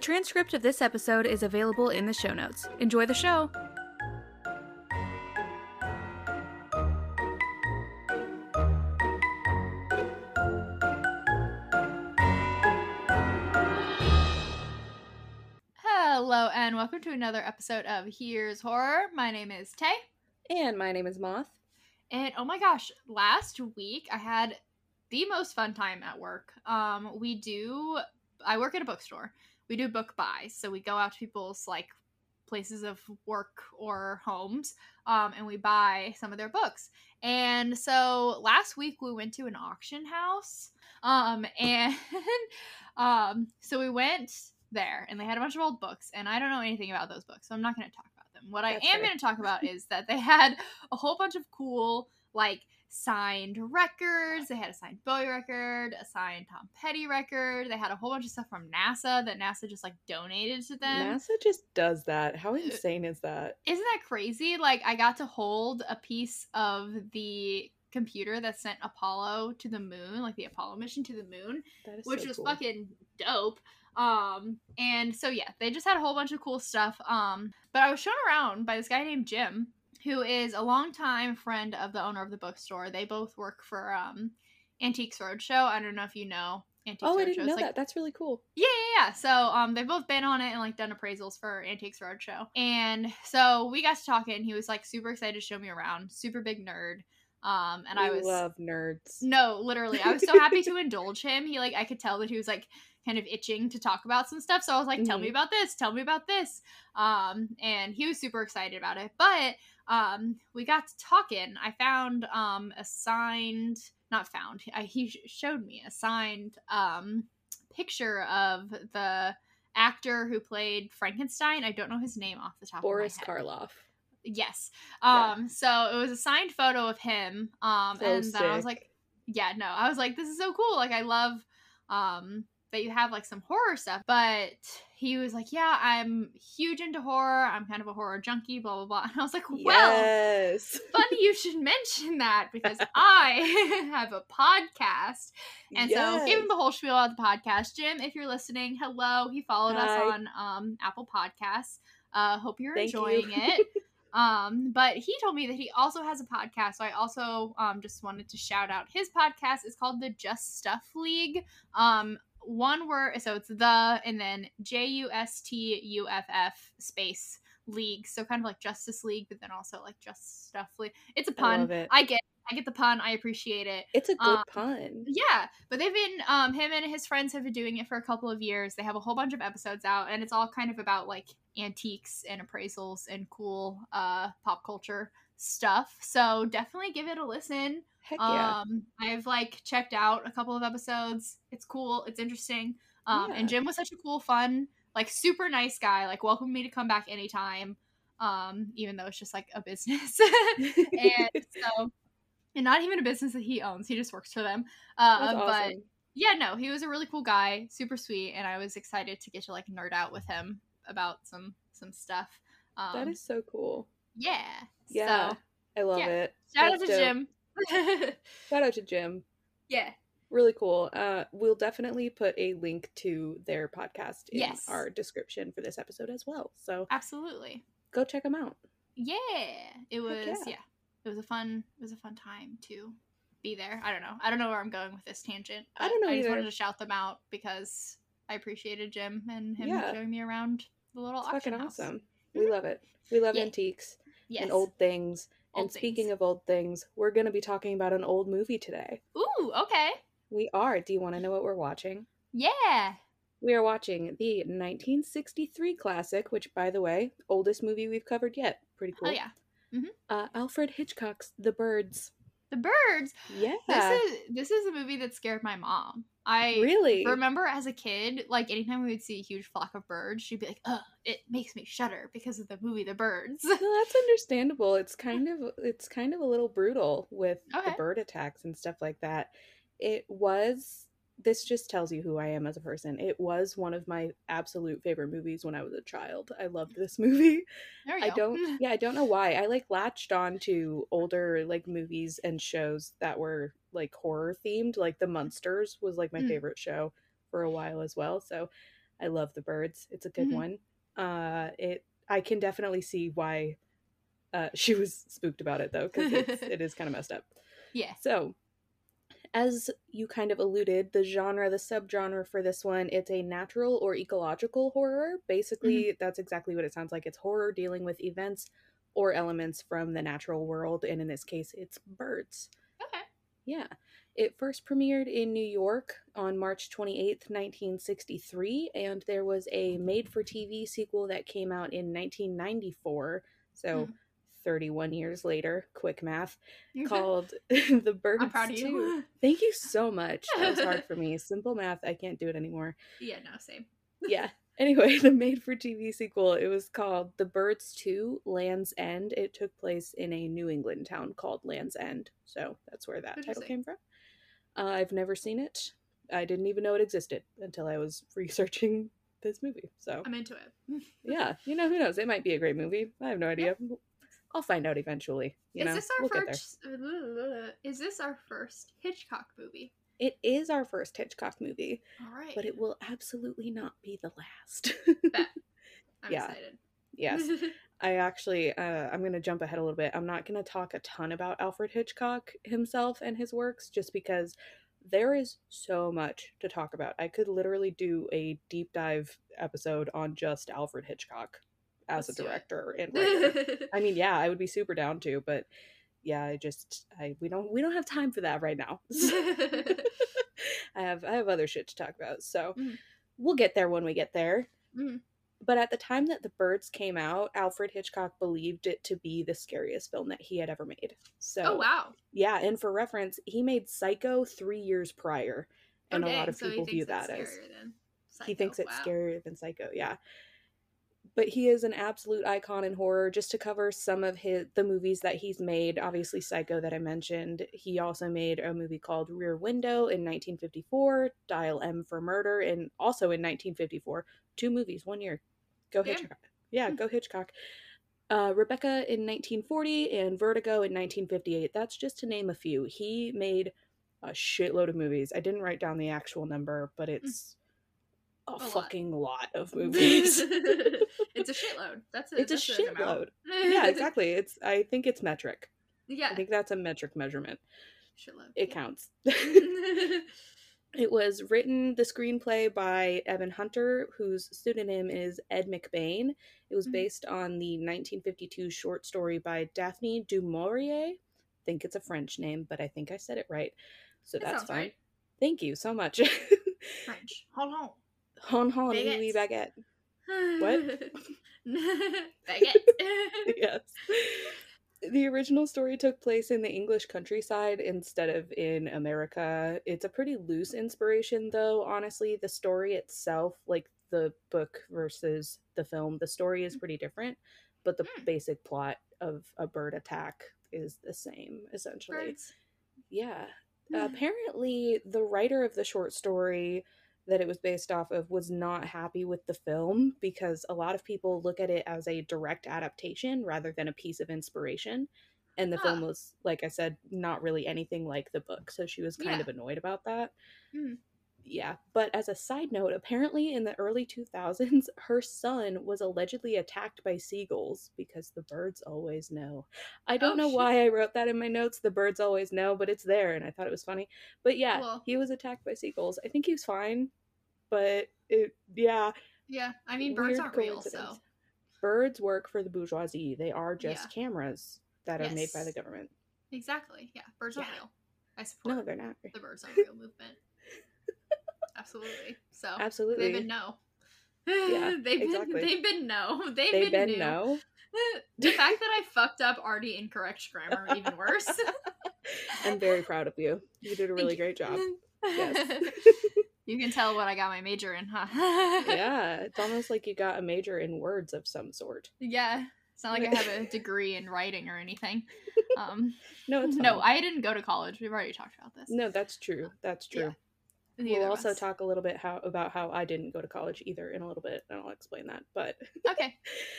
A transcript of this episode is available in the show notes. Enjoy the show! Hello, and welcome to another episode of Here's Horror. My name is Tay. And my name is Moth. And oh my gosh, last week I had the most fun time at work. Um, we do, I work at a bookstore. We do book buys. So we go out to people's like places of work or homes um, and we buy some of their books. And so last week we went to an auction house. Um, and um, so we went there and they had a bunch of old books and I don't know anything about those books. So I'm not going to talk about them. What That's I am going to talk about is that they had a whole bunch of cool like signed records. They had a signed Bowie record, a signed Tom Petty record. They had a whole bunch of stuff from NASA that NASA just like donated to them. NASA just does that. How insane is that? Isn't that crazy? Like I got to hold a piece of the computer that sent Apollo to the moon, like the Apollo mission to the moon, That is which so was cool. fucking dope. Um and so yeah, they just had a whole bunch of cool stuff. Um but I was shown around by this guy named Jim who is a longtime friend of the owner of the bookstore. They both work for um Antiques Roadshow. I don't know if you know Antiques Oh, I Roadshow. didn't It's know like that. That's really cool. yeah, yeah, yeah. So um, they've both been on it and like done appraisals for Antiques Roadshow, and so we got to talking. And he was like super excited to show me around, super big nerd. Um, and I was love nerds. no, literally, I was so happy to indulge him. He like I could tell that he was like kind of itching to talk about some stuff. So I was like, "Tell me Mhm. about this. Tell me about this." Um, and he was super excited about it. But um, we got to talking. I found um a signed, not found. I, he showed me a signed um picture of the actor who played Frankenstein. I don't know his name off the top Boris of my head. Karloff. Yes. Yeah. Um so it was a signed photo of him. Um So and I was like yeah, no. I was like this is so cool. Like I love um that you have like some horror stuff. But he was like, "Yeah, I'm huge into horror. I'm kind of a horror junkie, blah blah blah." And I was like, "Well, yes. funny you should mention that because I have a podcast." And so gave him the whole spiel about the podcast. Jim, if you're listening, hello. He followed us on um, Apple Podcasts. Uh, hope you're Thank you. enjoying it. Um, but he told me that he also has a podcast. So I also um, just wanted to shout out his podcast. It's called the Justuff League. Um, one word, so it's the and then J U S T U F F space league. So kind of like Justice League, but then also like Just Stuff League. It's a pun. love it. I get, I get the pun. I appreciate it. It's a good um, pun. Yeah, but they've been um him and his friends have been doing it for a couple of years. They have a whole bunch of episodes out and it's all kind of about like antiques and appraisals and cool uh pop culture stuff. So definitely give it a listen. Heck yeah. Um I've like checked out a couple of episodes. It's cool, it's interesting. Um Yeah. and Jim was such a cool fun, like super nice guy, like welcomed me to come back anytime. Um even though it's just like a business. and so and not even a business that he owns he just works for them uh, but yeah no he was a really cool guy super sweet and i was excited to get to like nerd out with him about some some stuff um that is so cool. yeah Yeah. so I love yeah. it. shout That's out to dope. jim Shout out to Jim. yeah Really cool. Uh, we'll definitely put a link to their podcast in Yes. our description for this episode as well. So absolutely go check them out. yeah it was yeah. yeah. it was a fun it was a fun time to be there i don't know i don't know where i'm going with this tangent I don't know i just either. wanted to shout them out because i appreciated jim and him Yeah. showing me around the little It's auction fucking house. awesome. We love it. We love Yeah. antiques yes and old things. Old and speaking things. of old things, we're going to be talking about an old movie today. ooh okay We are. Do you want to know what we're watching? yeah We are watching the 1963 classic, which, by the way, oldest movie we've covered yet. Pretty cool. oh yeah Uh, Alfred Hitchcock's The Birds. the birds Yeah. this is this is a movie that scared my mom i really? remember as a kid like anytime we would see a huge flock of birds she'd be like ugh it makes me shudder because of the movie the birds No, that's understandable. It's kind of it's kind of a little brutal with Okay. the bird attacks and stuff like that. It was this just tells you who I am as a person. It was one of my absolute favorite movies when I was a child. I loved this movie. there you I go don't yeah, I don't know why. I like latched on to older like movies and shows that were like horror themed. Like The Munsters was like my Mm. favorite show for a while as well. So I love The Birds. It's a good Mhm. one. Uh, it I can definitely see why uh, she was spooked about it though, because it is kind of messed up. Yeah. So, as you kind of alluded, the genre, the subgenre for this one, it's a natural or ecological horror. Basically, that's exactly what it sounds like. It's horror dealing with events or elements from the natural world, and in this case, it's birds. Okay. Yeah. It first premiered in New York on March 28th, 1963, and there was a made for TV sequel that came out in 1994. So, Hmm. 31 years later, quick math, called The Birds I'm proud of 2. you. Thank you so much. That was hard for me. Simple math, I can't do it anymore. yeah, no, same. Yeah. Anyway, the made for TV sequel, it was called The Birds 2 Land's End. It took place in a New England town called Land's End. So that's where that title came from. Uh, I've never seen it. I didn't even know it existed until I was researching this movie. So, I'm into it. yeah, you know, who knows? It might be a great movie. I have no idea. I'll find out eventually. You is know, this our we'll first? Is this our first Hitchcock movie? It is our first Hitchcock movie, All right. but it will absolutely not be the last. I'm yeah. excited. yes. I actually, uh, I'm going to jump ahead a little bit. I'm not going to talk a ton about Alfred Hitchcock himself and his works just because there is so much to talk about. I could literally do a deep dive episode on just Alfred Hitchcock as Let's a director and writer. I mean, yeah, I would be super down to, but yeah, I just I we don't we don't have time for that right now. I have I have other shit to talk about. So Mhm. we'll get there when we get there. Mhm. But at the time that The Birds came out, Alfred Hitchcock believed it to be the scariest film that he had ever made. So oh wow. yeah, and for reference, he made Psycho three years prior, and Oh, a lot of so people view that as he thinks it's Wow. scarier than Psycho. Yeah, but he is an absolute icon in horror. Just to cover some of his the movies that he's made, obviously Psycho that I mentioned. He also made a movie called Rear Window in 1954, Dial M for Murder, and also in 1954. Two movies, one year. Go Damn. Hitchcock. Yeah, Hmm. go Hitchcock. Uh, Rebecca in 1940 and Vertigo in 1958. That's just to name a few. He made a shitload of movies. I didn't write down the actual number, but it's a, lot. fucking lot of movies. it's a shitload. That's a it's a that's amount. shitload. yeah, exactly. It's I think it's metric. yeah. I think that's a metric measurement. shitload. It yeah. counts. It was written, the screenplay by Evan Hunter, whose pseudonym is Ed McBain. It was Mhm. based on the 1952 short story by Daphne du Maurier. I think it's a French name, but I think I said it right. So That that's fine. right. Thank you so much. French. Hold on. Hon hon, oui, oui, baguette. What? Baguette. yes. The original story took place in the English countryside instead of in America. It's a pretty loose inspiration, though, honestly. The story itself, like the book versus the film, the story is pretty different, but the Hmm. basic plot of a bird attack is the same, essentially. Birds. Yeah. Apparently, the writer of the short story that it was based off of was not happy with the film because a lot of people look at it as a direct adaptation rather than a piece of inspiration. And the film was, like I said, not really anything like the book. So she was kind Yeah. of annoyed about that. Mhm. Yeah. But as a side note, apparently in the early 2000s, her son was allegedly attacked by seagulls because the birds always know. I don't Oh, know shit. why I wrote that in my notes. The birds always know, but it's there, and I thought it was funny. But yeah, Well- he was attacked by seagulls. I think he was fine, but it yeah, Yeah, I mean birds aren't real, so birds work for the bourgeoisie. They are just Yeah. cameras that are made by the government. exactly. Yeah, birds aren't real. I support No, they're not. the birds aren't real movement. Absolutely. So Absolutely. they've been no. Yeah, they've been exactly. they've been no. They've, They've been, been no. the fact that I fucked up already incorrect grammar even worse. I'm very proud of you. You did a really great job. Yes. You can tell what I got my major in, huh? yeah, it's almost like you got a major in words of some sort. Yeah. It's not like I have a degree in writing or anything. Um, No, it's no. I didn't go to college. We've already talked about this. No, that's true. That's Yeah. true. Neither we'll also talk a little bit how about how I didn't go to college either in a little bit, and I'll explain that. But Okay,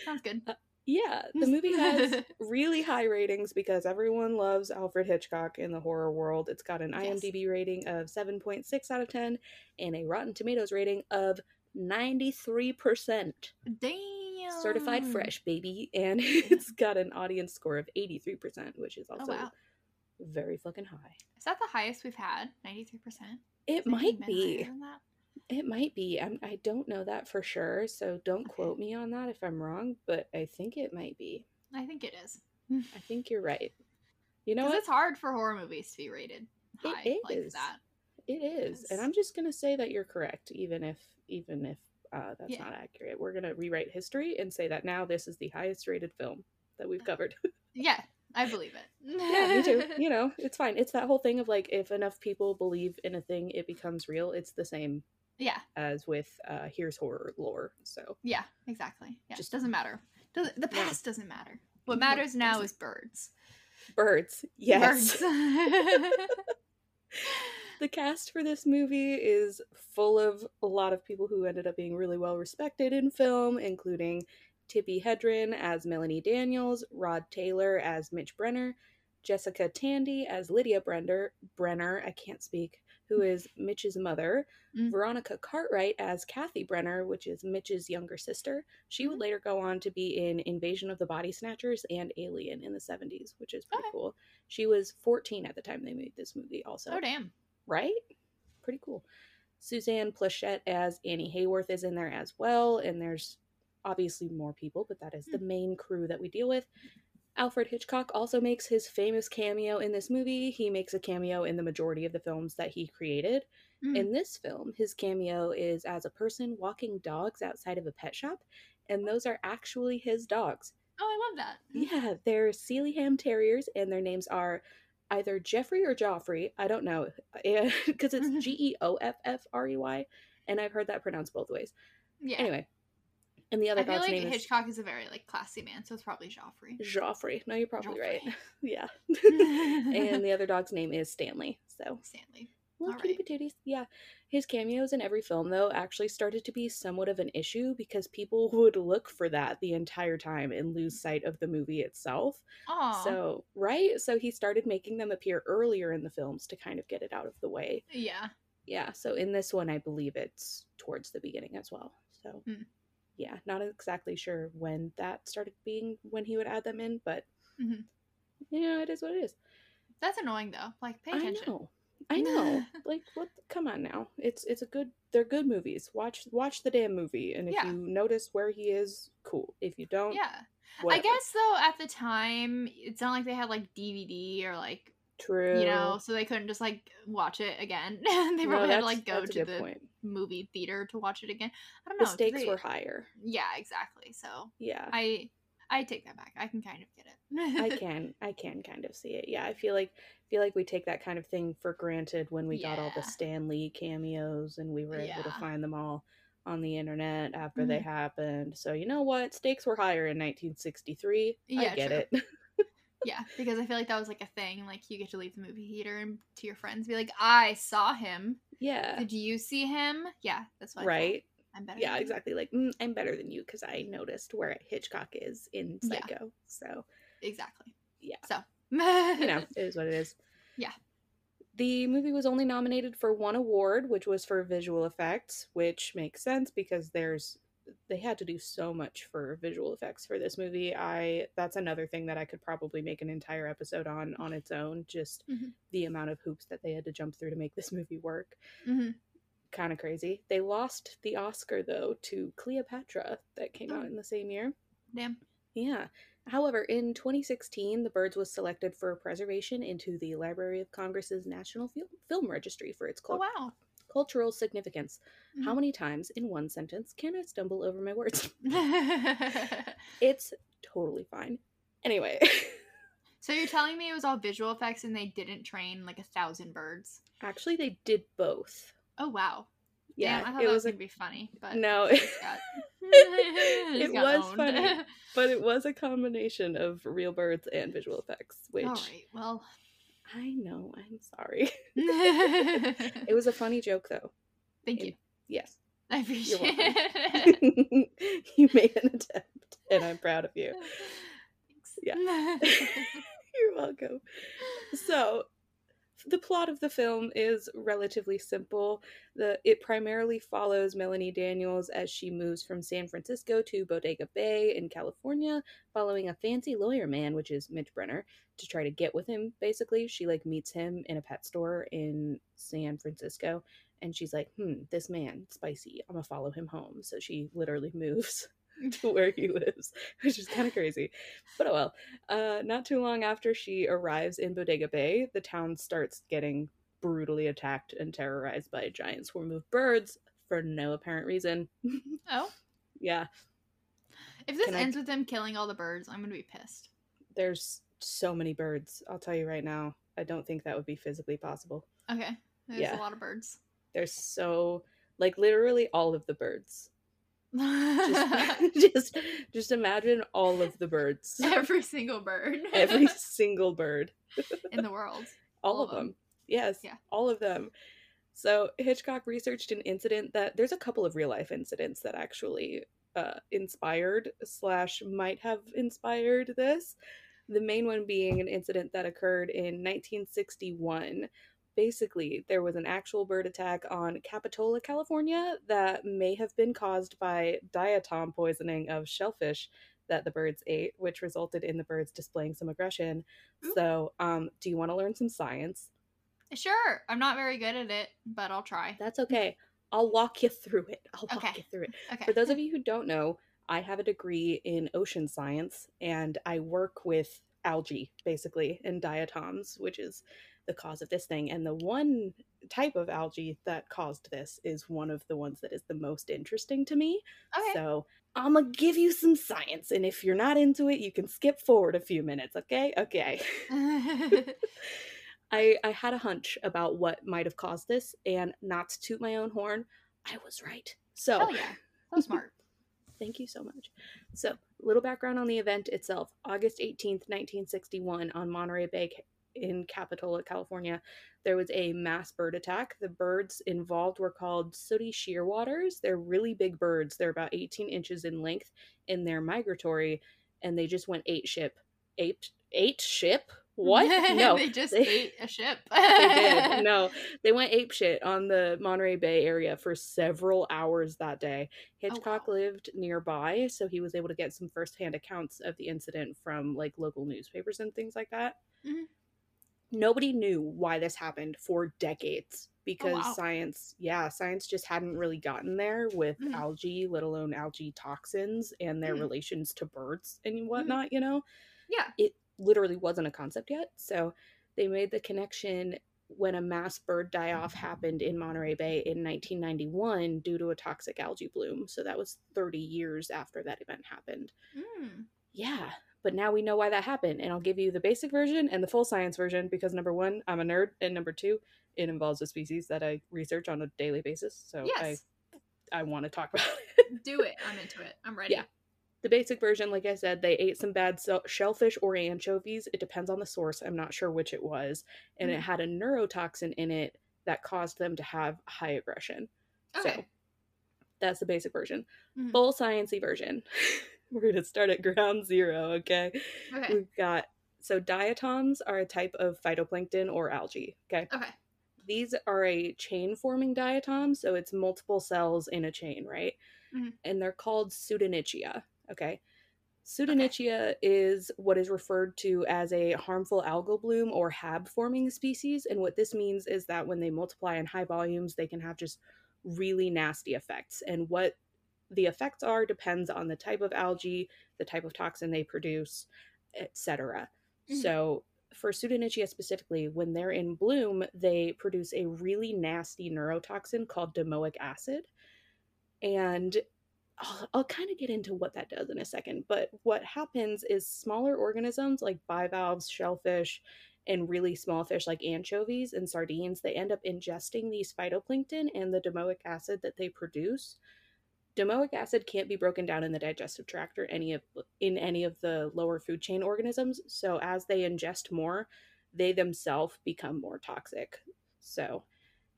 sounds good. Yeah, the movie has really high ratings because everyone loves Alfred Hitchcock in the horror world. It's got an Yes. IMDb rating of 7.6 out of 10 and a Rotten Tomatoes rating of 93%. Damn. Certified fresh, baby. And it's got an audience score of 83%, which is oh, also Oh wow. very fucking high. Is that the highest we've had? Ninety three percent. It might be. It might be. I'm, I don't know that for sure, so don't Okay. quote me on that if I'm wrong, but I think it might be. I think it is. I think you're right. You know what? it's hard for horror movies to be rated high It like is. that. It is, and I'm just gonna say that you're correct, even if even if uh, that's Yeah. not accurate. We're gonna rewrite history and say that now this is the highest rated film that we've covered. Yeah, I believe it. yeah, me too. You know, it's fine. It's that whole thing of like if enough people believe in a thing, it becomes real. It's the same yeah, as with uh, here's horror lore. So yeah, exactly. Yeah, Just- doesn't matter. Doesn't, the past doesn't matter. What matters now is birds. birds, yes. Birds. the cast for this movie is full of a lot of people who ended up being really well respected in film, including Tippi Hedren as Melanie Daniels, Rod Taylor as Mitch Brenner, Jessica Tandy as Lydia Brenner, Brenner, I can't speak, who is Mitch's mother, Mm. Veronica Cartwright as Kathy Brenner, which is Mitch's younger sister. She would Mhm. later go on to be in Invasion of the Body Snatchers and Alien in the 70s, which is pretty Okay. cool. She was 14 at the time they made this movie, also oh damn. right? Pretty cool. Suzanne Pleshette as Annie Hayworth is in there as well, and there's obviously more people, but that is the main crew that we deal with. Alfred Hitchcock also makes his famous cameo in this movie. He makes a cameo in the majority of the films that he created. Mm. In this film, his cameo is as a person walking dogs outside of a pet shop, and those are actually his dogs. Oh, I love that. Yeah, they're Sealyham Terriers, and their names are either Jeffrey or Joffrey. I don't know, because it's G E O F F R E Y, and I've heard that pronounced both ways. Yeah. Anyway, and the other I feel like Hitchcock is a very like classy man, so it's probably Joffrey. is Joffrey. No, you're probably right. Yeah, and the other dog's name is Stanley. So Stanley. Little All kitty right. patooties. Yeah. His cameos in every film, though, actually started to be somewhat of an issue because people would look for that the entire time and lose sight of the movie itself. Oh. So, right? So he started making them appear earlier in the films to kind of get it out of the way. yeah. Yeah. So in this one, I believe it's towards the beginning as well. So, Hmm. Yeah, not exactly sure when that started being when he would add them in, but Mhm. you know, it is what it is. That's annoying though. Like pay attention. I know. I know. like what come on now. It's it's a good they're good movies. Watch watch the damn movie and if Yeah. you notice where he is, cool. If you don't, Yeah. whatever. I guess though at the time it's not like they had like DVD or like true. you know, so they couldn't just like watch it again. they No, probably had to like go to the point. Movie theater to watch it again. I don't know. do stakes they- were higher. Yeah, exactly. So Yeah. I I take that back. I can kind of get it. I can I can kind of see it. Yeah, I feel like feel like we take that kind of thing for granted when we got all the Yeah. Stan Lee cameos and we were able to find them all on the internet after they Mhm. happened. So you know what? Stakes were higher in 1963. I Yeah, get true. it. Yeah, because I feel like that was like a thing. Like you get to leave the movie theater and to your friends be like, "I saw him. yeah. Did you see him?" Yeah, that's what. Right. I'm better. Yeah, than you. exactly. Like mm, I'm better than you because I noticed where Hitchcock is in Yeah. Psycho. So Exactly. yeah, So you know, it is what it is. Yeah. The movie was only nominated for one award, which was for visual effects, which makes sense because there's they had to do so much for visual effects for this movie. I that's another thing that I could probably make an entire episode on on its own, just Mhm. the amount of hoops that they had to jump through to make this movie work. Mhm. Kind of crazy. They lost the Oscar though to Cleopatra that came out Oh. in the same year. damn. Yeah. However, in 2016, The Birds was selected for preservation into the Library of Congress's National Fil- Film Registry for its Oh wow. Cultural significance. How Mhm. many times in one sentence can I stumble over my words? it's totally fine. Anyway, so you're telling me it was all visual effects and they didn't train like a thousand birds? actually, they did both. Oh wow. Yeah, Damn, I thought it was was a gonna be funny, but no, it got- it it just got was owned. funny, but it was a combination of real birds and visual effects. Which All right. Well. I know, I'm sorry. It was a funny joke, though. Thank you. Yes. I appreciate it. you made an attempt, and I'm proud of you. Thanks. Yeah. You're welcome. So, the plot of the film is relatively simple. The it primarily follows Melanie Daniels as she moves from San Francisco to Bodega Bay in California, following a fancy lawyer man, which is Mitch Brenner, to try to get with him. Basically, she like meets him in a pet store in San Francisco, and she's like, "Hmm, this man, spicy. I'm gonna follow him home." So she literally moves to where he lives, which is kind of crazy. But oh well. Uh, not too long after she arrives in Bodega Bay, the town starts getting brutally attacked and terrorized by a giant swarm of birds for no apparent reason. Oh, yeah, if this Can I- ends with them killing all the birds, I'm gonna be pissed. there's so many birds. I'll tell you right now. I don't think that would be physically possible. Okay, there's Yeah. a lot of birds. There's so like literally all of the birds. Just just, just imagine all of the birds. Every single bird. Every single bird. in the world. all, All of them. them. Yes, Yeah. all of them. So Hitchcock researched an incident that there's a couple of real life incidents that actually uh, inspired slash might have inspired this. The main one being an incident that occurred in 1961. Basically, there was an actual bird attack on Capitola, California, that may have been caused by diatom poisoning of shellfish that the birds ate, which resulted in the birds displaying some aggression. Ooh. So, um, do you want to learn some science? Sure, I'm not very good at it, but I'll try. That's okay. I'll walk you through it. I'll walk Okay. you through it. Okay. For those of you who don't know, I have a degree in ocean science and I work with algae, basically, and diatoms, which is the cause of this thing. And the one type of algae that caused this is one of the ones that is the most interesting to me. okay. So I'm gonna give you some science, and if you're not into it, you can skip forward a few minutes, okay? Okay. I, I had a hunch about what might have caused this, and not to toot my own horn, I was right. So, Hell yeah. So smart. thank you so much. So, little background on the event itself. August 18th, 1961, on Monterey Bay in Capitola, California, there was a mass bird attack. The birds involved were called sooty shearwaters. They're really big birds. They're about 18 inches in length, and they're migratory, and they just went eight ship. Eight, eight ship? What? No. they just they- ate a ship. they did. No, they went ape shit on the Monterey Bay area for several hours that day. Hitchcock wow. lived nearby, so he was able to get some firsthand accounts of the incident from like local newspapers and things like that. Mhm. Nobody knew why this happened for decades because wow. science, yeah, science just hadn't really gotten there with Mhm. algae, let alone algae toxins and their Mhm. relations to birds and whatnot, you know? Yeah. it literally wasn't a concept yet. So they made the connection when a mass bird die off happened in Monterey Bay in 1991 due to a toxic algae bloom. So that was 30 years after that event happened. Mm. Yeah, but now we know why that happened. And I'll give you the basic version and the full science version because number one, I'm a nerd. And number two, it involves a species that I research on a daily basis. So Yes. I, I want to talk about it. Do it. I'm into it. I'm ready. Yeah. the basic version, like I said, they ate some bad shellfish or anchovies. It depends on the source. I'm not sure which it was. And it Mhm. had a neurotoxin in it that caused them to have high aggression. So Okay. that's the basic version. Mhm. Full sciencey version. We're going to start at ground zero, okay? Okay. We've got so diatoms are a type of phytoplankton or algae, okay? Okay. These are a chain forming diatom, so it's multiple cells in a chain, right? Mhm. And they're called pseudo-nitzschia, okay? Pseudo-nitzschia is what is referred to as a harmful algal bloom or hab forming species. And what this means is that when they multiply in high volumes, they can have just really nasty effects. And what the effects are depends on the type of algae, the type of toxin they produce, etc. Mhm. So for pseudo-nitzschia specifically, when they're in bloom, they produce a really nasty neurotoxin called domoic acid. And I'll, I'll kind of get into what that does in a second. But what happens is smaller organisms like bivalves, shellfish, and really small fish like anchovies and sardines, they end up ingesting these phytoplankton and the domoic acid that they produce. Domoic acid can't be broken down in the digestive tract or any of in any of the lower food chain organisms. So as they ingest more, they themselves become more toxic. So,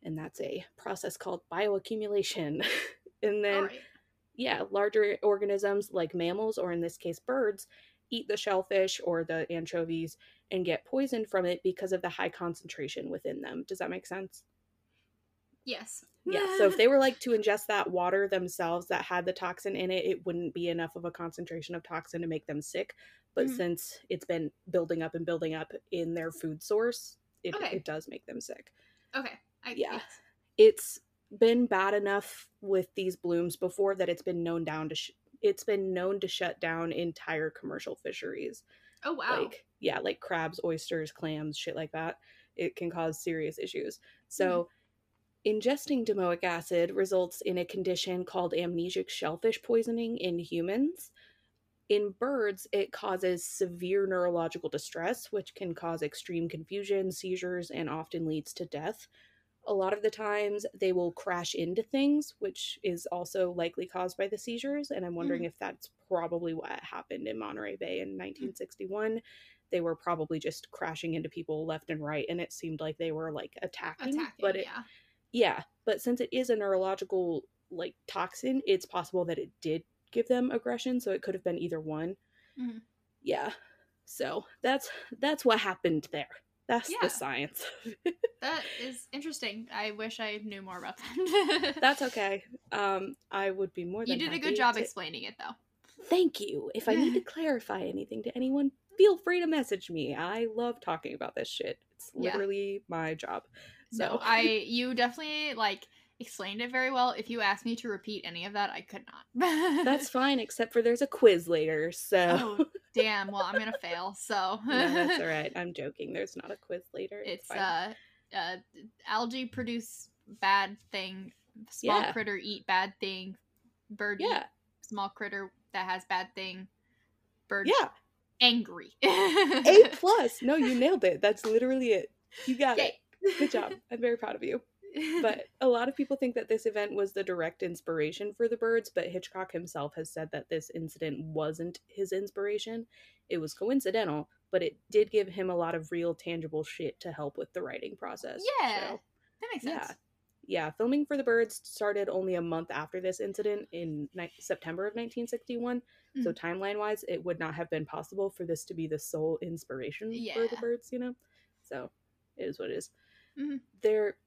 and that's a process called bioaccumulation. and then right. yeah, larger organisms like mammals, or in this case birds, eat the shellfish or the anchovies and get poisoned from it because of the high concentration within them. Does that make sense? Yes. Yeah. So if they were like to ingest that water themselves that had the toxin in it, it wouldn't be enough of a concentration of toxin to make them sick. But Mhm. since it's been building up and building up in their food source, it, Okay. it does make them sick. Okay. I, Yeah. yes. It's been bad enough with these blooms before that it's been known down to sh- it's been known to shut down entire commercial fisheries. Oh wow. Like yeah, like crabs, oysters, clams, shit like that. It can cause serious issues. So ingesting domoic acid results in a condition called amnesic shellfish poisoning in humans. In birds, it causes severe neurological distress, which can cause extreme confusion, seizures, and often leads to death. A lot of the times, they will crash into things, which is also likely caused by the seizures. And I'm wondering mm. if that's probably what happened in Monterey Bay in hmm. 1961. They were probably just crashing into people left and right, and it seemed like they were like attacking. Attacking. but it, yeah. Yeah, but since it is a neurological like toxin, it's possible that it did give them aggression, so it could have been either one. Mhm. Yeah. So that's that's what happened there. That's Yeah. the science. That is interesting. I wish I knew more about that. that's okay. Um I would be more you than did a good job to- explaining it though. Thank you. If I need to clarify anything to anyone, feel free to message me. I love talking about this shit. It's Yeah. literally my job. So No, I you definitely like explained it very well. If you asked me to repeat any of that, I could not. that's fine, except for there's a quiz later. So oh damn. Well, I'm gonna fail. So no, that's all right. I'm joking. There's not a quiz later. it's fine. uh, uh, algae produce bad thing. Small Yeah. critter eat bad thing. Bird eat yeah, small critter that has bad thing. Bird yeah. angry. A plus. No, you nailed it. That's literally it. You got it. Good job. I'm very proud of you. But a lot of people think that this event was the direct inspiration for the birds, but Hitchcock himself has said that this incident wasn't his inspiration. It was coincidental, but it did give him a lot of real tangible shit to help with the writing process. yeah, So, that makes sense. yeah, filming for the birds started only a month after this incident in ni- September of 1961. So Mhm. timeline wise, it would not have been possible for this to be the sole inspiration for the birds, you know. So it is what it is. Mhm. There,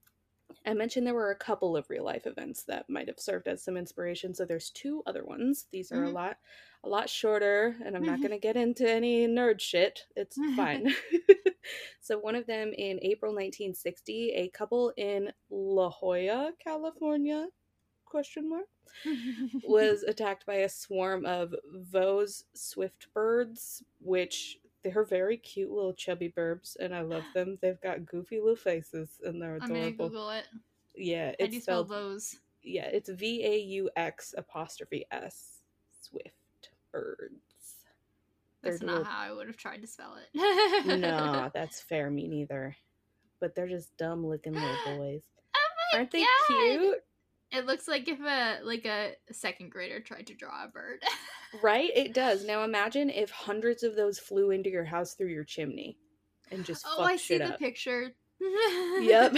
I mentioned there were a couple of real life events that might have served as some inspiration. So there's two other ones. These are a Mhm. lot, a lot shorter, and I'm not going to get into any nerd shit. It's fine. so one of them in April 1960, a couple in La Jolla, California, question mark, was attacked by a swarm of Vaux's swift birds, which they're very cute little chubby burbs, and I love them. They've got goofy little faces, and they're adorable. I'm gonna. Google it. Yeah, How do you it's spell spelled. those? Yeah, it's V A U X apostrophe S. Swift birds. That's They're not little- how I would have tried to spell it. no, that's fair. Me neither. But they're just dumb looking little boys. Oh Aren't they God! cute? It looks like if a like a second grader tried to draw a bird. Right? It does. Now imagine if hundreds of those flew into your house through your chimney and just oh, I see the picture. Yep.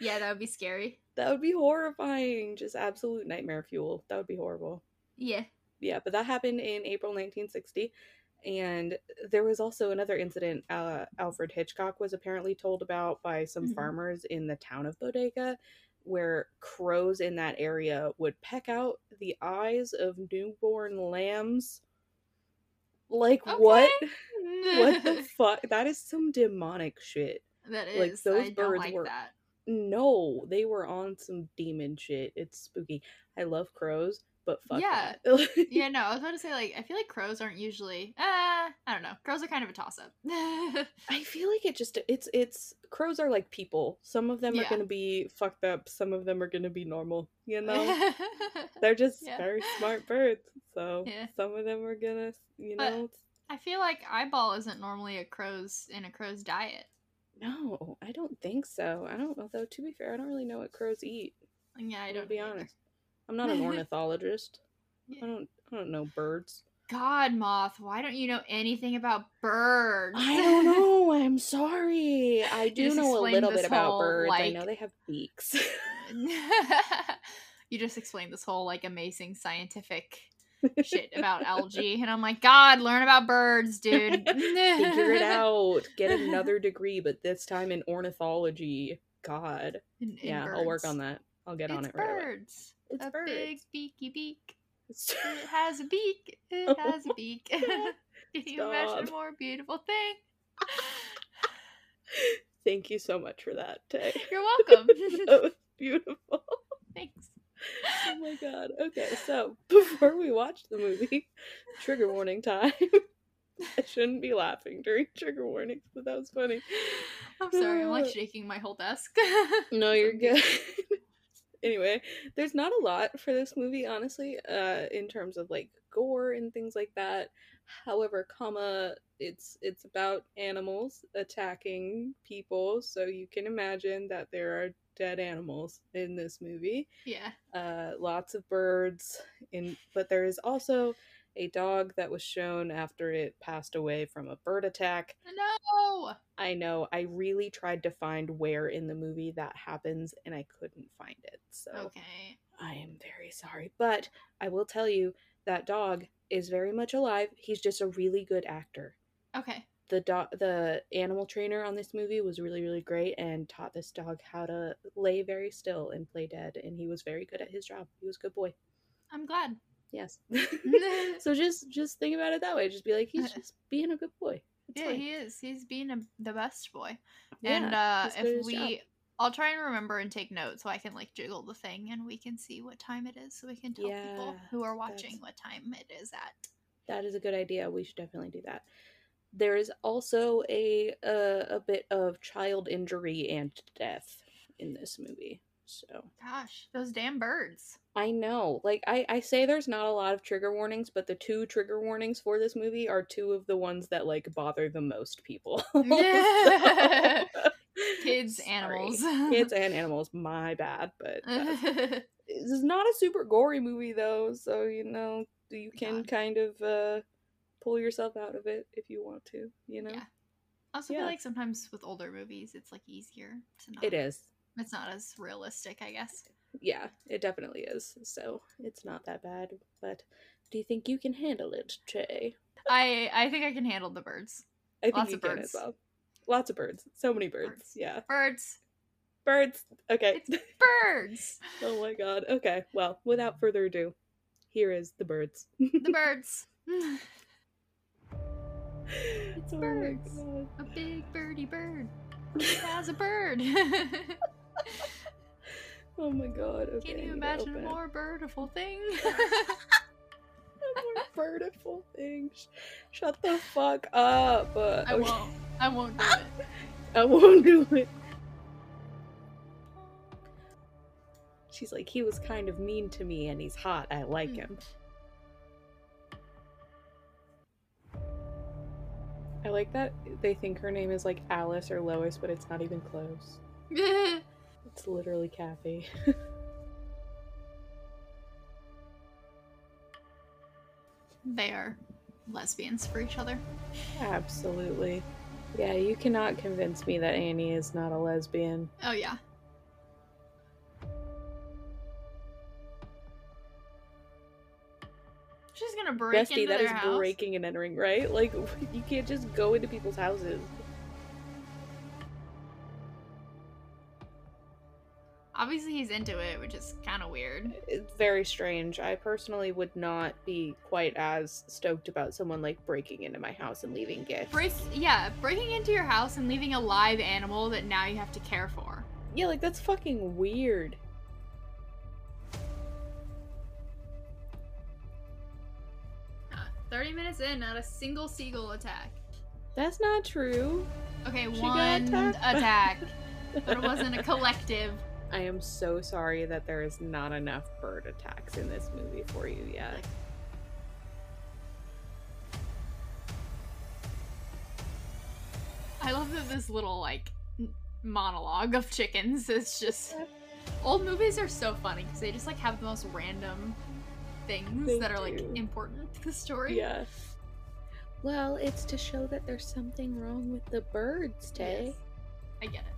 yeah, that would be scary. that would be horrifying. Just absolute nightmare fuel. That would be horrible. Yeah. Yeah, but that happened in April 1960. And there was also another incident uh, Alfred Hitchcock was apparently told about by some Mhm. farmers in the town of Bodega, where crows in that area would peck out the eyes of newborn lambs. Like, what? What the fuck? That is some demonic shit. That is. Like, those I birds like were- that. No, they were on some demon shit. It's spooky. I love crows, but fuck Yeah. Yeah, no, I was about to say like I feel like crows aren't usually. Uh, I don't know. Crows are kind of a toss up. I feel like it just it's it's crows are like people. Some of them Yeah. are gonna be fucked up. Some of them are gonna be normal. You know, they're just Yeah. very smart birds. So Yeah. some of them are gonna, you But- know. I feel like eyeball isn't normally a crow's in a crow's diet. no, I don't think so. I don't. Although to be fair, I don't really know what crows eat. Yeah, I don't to be either. honest. I'm not an ornithologist. Yeah. I don't. I don't know birds. God, moth, why don't you know anything about birds? I don't know. I'm sorry. I do just know a little bit about whole, birds. I know they have beaks. you just explained this whole like amazing scientific shit about algae, and I'm like, God, learn about birds, dude. Figure it out. Get another degree, but this time in ornithology. God. In- in yeah, I'll work on that. I'll get it's on it right away. It's a birds. big beaky beak. It has a beak. It Oh has a beak. Can you imagine a more beautiful thing? Thank you so much for that, Tay. You're welcome. that was beautiful. Thanks. Oh my god. Okay, so before we watch the movie, trigger warning time. I shouldn't be laughing during trigger warnings, but that was funny. I'm sorry, I'm like shaking my whole desk. No, you're good. Anyway, there's not a lot for this movie, honestly, uh, in terms of like gore and things like that. However, comma, it's it's about animals attacking people, so you can imagine that there are dead animals in this movie. yeah. Uh, lots of birds, in but there is also a dog that was shown after it passed away from a bird attack. No. I know. I really tried to find where in the movie that happens and I couldn't find it. So Okay. I am very sorry. But I will tell you that dog is very much alive. He's just a really good actor. Okay. The dog the animal trainer on this movie was really really great and taught this dog how to lay very still and play dead and he was very good at his job. He was a good boy. I'm glad. Yes. so just just think about it that way. Just be like he's just being a good boy. It's yeah, fine. he is. He's being a, the best boy. Yeah, and uh he's good at if we job. I'll try and remember and take notes so I can like jiggle the thing and we can see what time it is so we can tell people who are watching what time it is at. That is a good idea. We should definitely do that. There is also a a, a bit of child injury and death in this movie. So Gosh, those damn birds. I know, like I I say, there's not a lot of trigger warnings, but the two trigger warnings for this movie are two of the ones that like bother the most people. Kids, Sorry. animals. kids and animals. My bad, but that's- this is not a super gory movie though, so you know you can God. kind of uh pull yourself out of it if you want to. You know, Yeah. I also Yeah. feel like sometimes with older movies it's like easier to not it is. it's not as realistic, I guess. Yeah, it definitely is. So it's not that bad. But do you think you can handle it, Trey? I I think I can handle the birds. I think Lots you of can as well. Lots of birds. So many birds. Birds. Yeah. Birds. Birds. Okay. It's birds. oh my god. Okay. Well, without further ado, here is the birds. the birds. it's birds. a big birdie bird. It has a bird. Oh my god. Okay. Can you imagine a more birdiful thing? More birdiful things. Shut the fuck up. Uh, I okay. won't. I won't do it. I won't do it. She's like, he was kind of mean to me and he's hot. I like Hmm. him. I like that they think her name is like Alice or Lois, but it's not even close. It's literally Kathy. they are lesbians for each other. Absolutely. Yeah, you cannot convince me that Annie is not a lesbian. Oh yeah. She's gonna break Bestie, into that is house. breaking and entering, right? Like, you can't just go into people's houses. Obviously, he's into it, which is kind of weird. It's very strange. I personally would not be quite as stoked about someone like breaking into my house and leaving gifts. Break, yeah, breaking into your house and leaving a live animal that now you have to care for. Yeah, like that's fucking weird. Thirty minutes in, not a single seagull attack. That's not true. Okay, She one attack, but it wasn't a collective. I am so sorry that there is not enough bird attacks in this movie for you yet. I love that this little like monologue of chickens is just old movies are so funny because they just like have the most random things They that are like important to the story. Yeah. Well, it's to show that there's something wrong with the birds, Tay. Yes. I get it.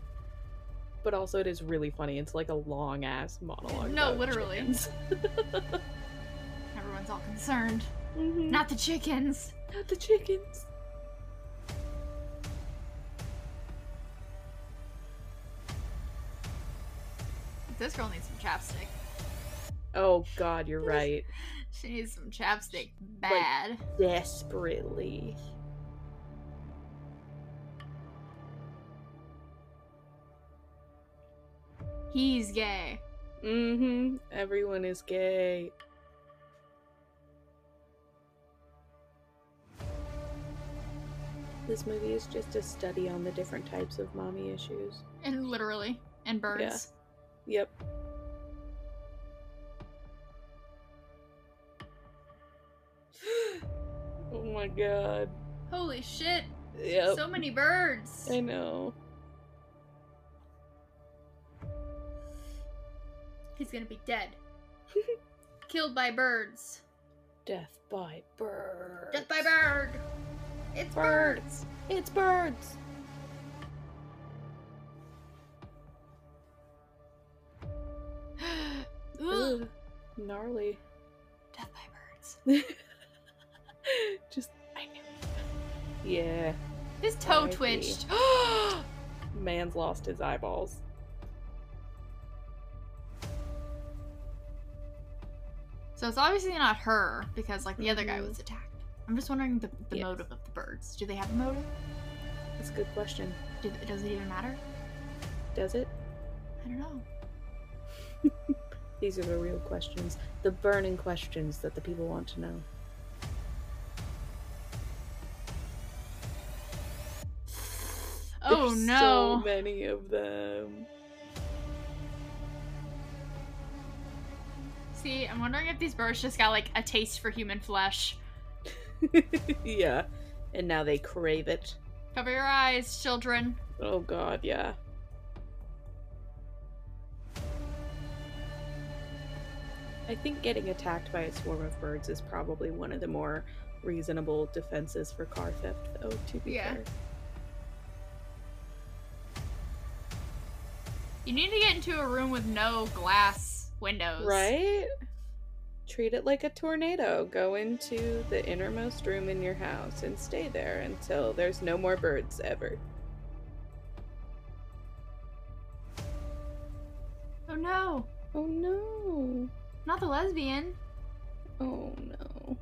But also, it is really funny. It's like a long ass monologue. No, literally. Everyone's all concerned. Mhm. Not the chickens. not the chickens. This girl needs some chapstick. Oh God, you're right. She needs some chapstick bad. Desperately. He's gay. Mm-hmm. Everyone is gay. This movie is just a study on the different types of mommy issues. And literally. And birds. Yeah. Yep. oh my god. Holy shit. Yep. So many birds. I know. He's gonna be dead. Killed by birds. Death by bird. Death by bird. It's birds. Birds. It's birds. Ugh. Gnarly. Death by birds. Just I knew. Yeah. His toe R.I.P. twitched. Man's lost his eyeballs. So it's obviously not her because like the other guy was mm-hmm. attacked. I'm just wondering the, the Yes. motive of the birds. Do they have a motive? That's a good question. Do, does it even matter? Does it? I don't know. These are the real questions. The burning questions that the people want to know. Oh There's no. So many of them. See, I'm wondering if these birds just got like a taste for human flesh. yeah. And now they crave it. Cover your eyes, children. Oh god, yeah. I think getting attacked by a swarm of birds is probably one of the more reasonable defenses for car theft, though, to be Yeah. fair. You need to get into a room with no glass windows. Right? Treat it like a tornado. Go into the innermost room in your house and stay there until there's no more birds ever. Oh no. Oh no. Not the lesbian. Oh no.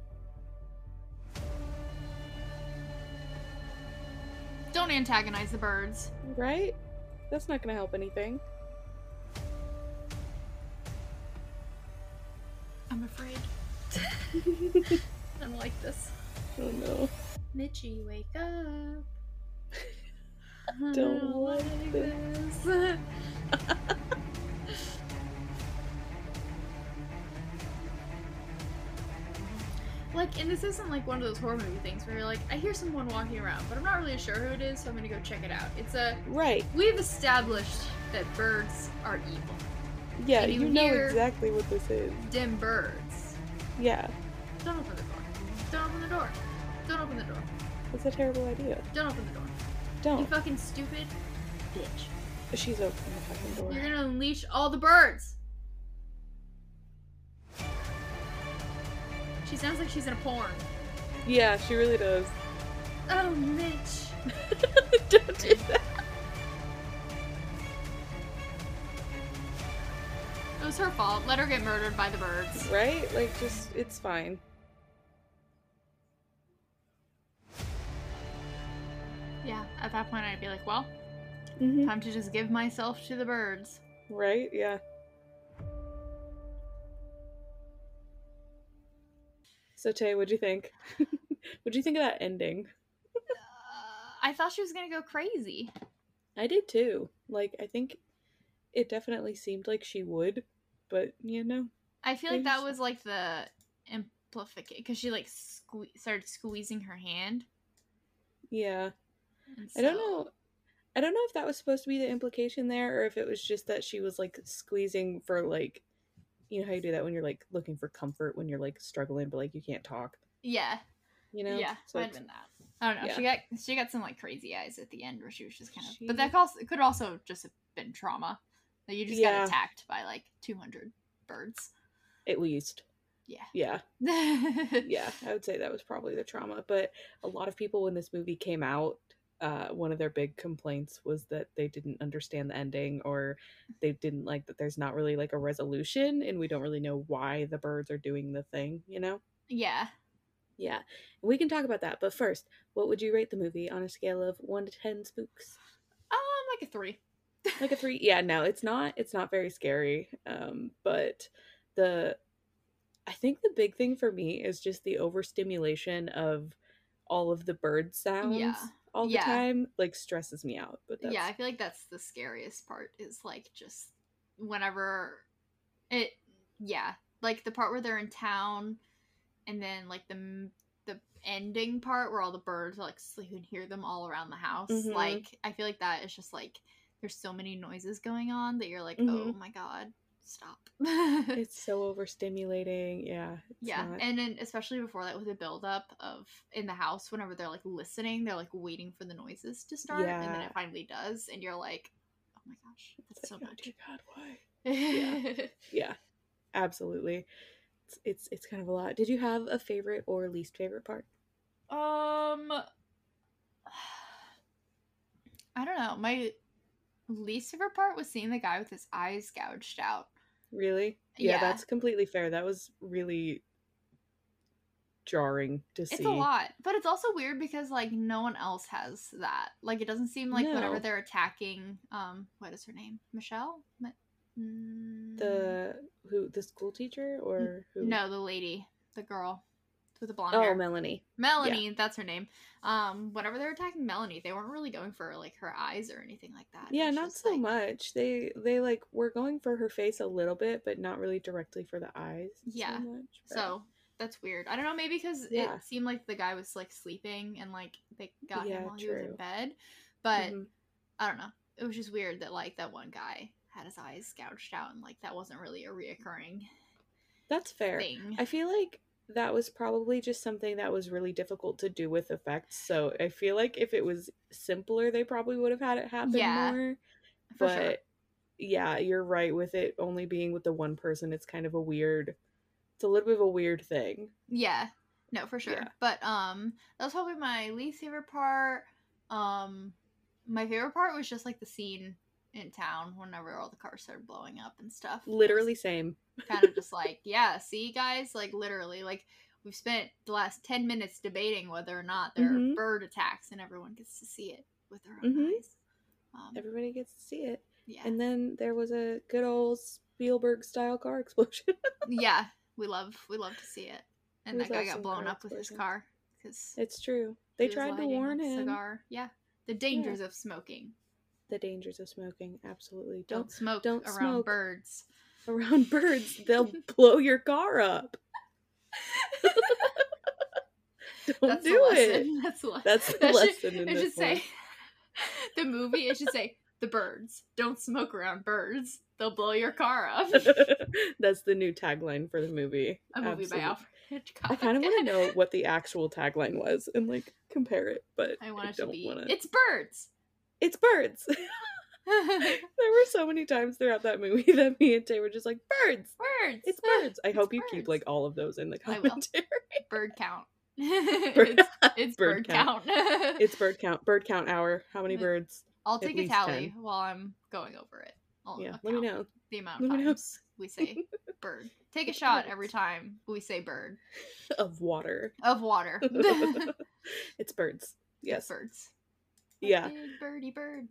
Don't antagonize the birds. Right? That's not gonna help anything. I'm afraid. I don't like this. oh no. Mitchy, wake up. Don't like this. like, and this isn't like one of those horror movie things where you're like, I hear someone walking around, but I'm not really sure who it is, so I'm gonna go check it out. It's a Right. we've established that birds are evil. Yeah, And you you know exactly what this is. Dim birds. Yeah. Don't open the door. Don't open the door. Don't open the door. That's a terrible idea. Don't open the door. Don't. You fucking stupid bitch. She's opening the fucking door. You're gonna unleash all the birds. She sounds like she's in a porn. Yeah, she really does. Oh, Mitch. Don't do that. It was her fault. Let her get murdered by the birds. Right? Like, just, it's fine. Yeah, at that point I'd be like, well, Mm-hmm. time to just give myself to the birds. Right? Yeah. So Tay, what'd you think? what'd you think of that ending? Uh, I thought she was gonna go crazy. I did too. Like, I think it definitely seemed like she would, but you know, I feel like that was like the amplification because she like sque- started squeezing her hand. yeah. and I don't know. I don't know if that was supposed to be the implication there, or if it was just that she was like squeezing for like, you know how you do that when you're like looking for comfort when you're like struggling but like you can't talk. Yeah, You know? yeah, So might have been that. I don't know. yeah. She got she got some like crazy eyes at the end where she was just kind of. She- But that also could also just have been trauma. That you just Yeah. got attacked by like two hundred birds. at least. Yeah. Yeah. Yeah, I would say that was probably the trauma. But a lot of people when this movie came out, uh, one of their big complaints was that they didn't understand the ending or they didn't like that there's not really like a resolution and we don't really know why the birds are doing the thing, you know? yeah. Yeah. We can talk about that. But first, what would you rate the movie on a scale of one to ten spooks? Um, like a three. Like a three yeah no it's not it's not very scary um but the i think the big thing for me is just the overstimulation of all of the bird sounds Yeah. all the Yeah. time like stresses me out but that's Yeah, I feel like that's the scariest part is like just whenever it yeah, like the part where they're in town and then like the the ending part where all the birds are like so you can hear them all around the house. Mhm. Like I feel like that is just like there's so many noises going on that you're like, Mhm. "Oh my god, stop." it's so overstimulating yeah yeah, not- and then especially before that with the build up of in the house whenever they're like listening, they're like waiting for the noises to start and then it finally does and you're like, "Oh my gosh, it's that's so like, oh much." dear god why yeah absolutely it's, it's it's kind of a lot did you have a favorite or least favorite part um I don't know. My least favorite part was seeing the guy with his eyes gouged out. really yeah, Yeah. that's completely fair that was really jarring to see It's a lot, but it's also weird because like no one else has that. Like it doesn't seem like No. they're attacking um what is her name? Michelle? Mi- mm, the who the school teacher or who No, the lady, the girl with the blonde oh hair. melanie Melanie, that's her name. Um, whenever they were attacking Melanie, they weren't really going for like her eyes or anything like that. Yeah not so like- much they they like were going for her face a little bit but not really directly for the eyes so Yeah, much, but- So that's weird. I don't know, maybe because Yeah. it seemed like the guy was like sleeping and like they got Yeah, him while he was in bed. But Mhm. I don't know. It was just weird that like that one guy had his eyes gouged out and like that wasn't really a reoccurring that's fair thing. i feel like that was probably just something that was really difficult to do with effects so i feel like if it was simpler they probably would have had it happen Yeah, more for but sure. yeah you're right with it only being with the one person it's kind of a weird it's a little bit of a weird thing Yeah. No, for sure. Yeah. But um that was probably my least favorite part. Um my favorite part was just like the scene in town whenever all the cars started blowing up and stuff. literally same kind of just like, yeah, see guys, like literally like we've spent the last 10 minutes debating whether or not there Mhm. are bird attacks and everyone gets to see it with their own Mhm. eyes. Um, everybody gets to see it yeah. And then there was a good old Spielberg style car explosion. yeah, we love we love to see it. And We that guy got blown up with his car because it's true. They tried to warn him. Cigar. Yeah, the dangers of smoking. The dangers of smoking. Absolutely. Don't, Don't smoke don't around smoke. birds. around birds. They'll blow your car up. Don't That's do it. That's the, le- That's the that lesson should, it should say the movie. It should say the birds. Don't smoke around birds. They'll blow your car up. That's the new tagline for the movie. A movie Absolutely. by Alfred Hitchcock. I kind of want to know what the actual tagline was and like compare it, but I want it to be. wanna- It's birds. It's birds. there were so many times throughout that movie that me and Tay were just like, birds. birds. It's birds. I It's hope you keep like all of those in the commentary. bird count. Bird- it's it's bird, bird count. count. it's bird count. Bird count hour. How many birds? I'll take a tally 10. while I'm going over it. I'll yeah, let me know. the amount Let of me know. times we say bird. Take a shot every time we say bird Of water. of water. it's birds. Yes. birds. Yeah. Birdie bird.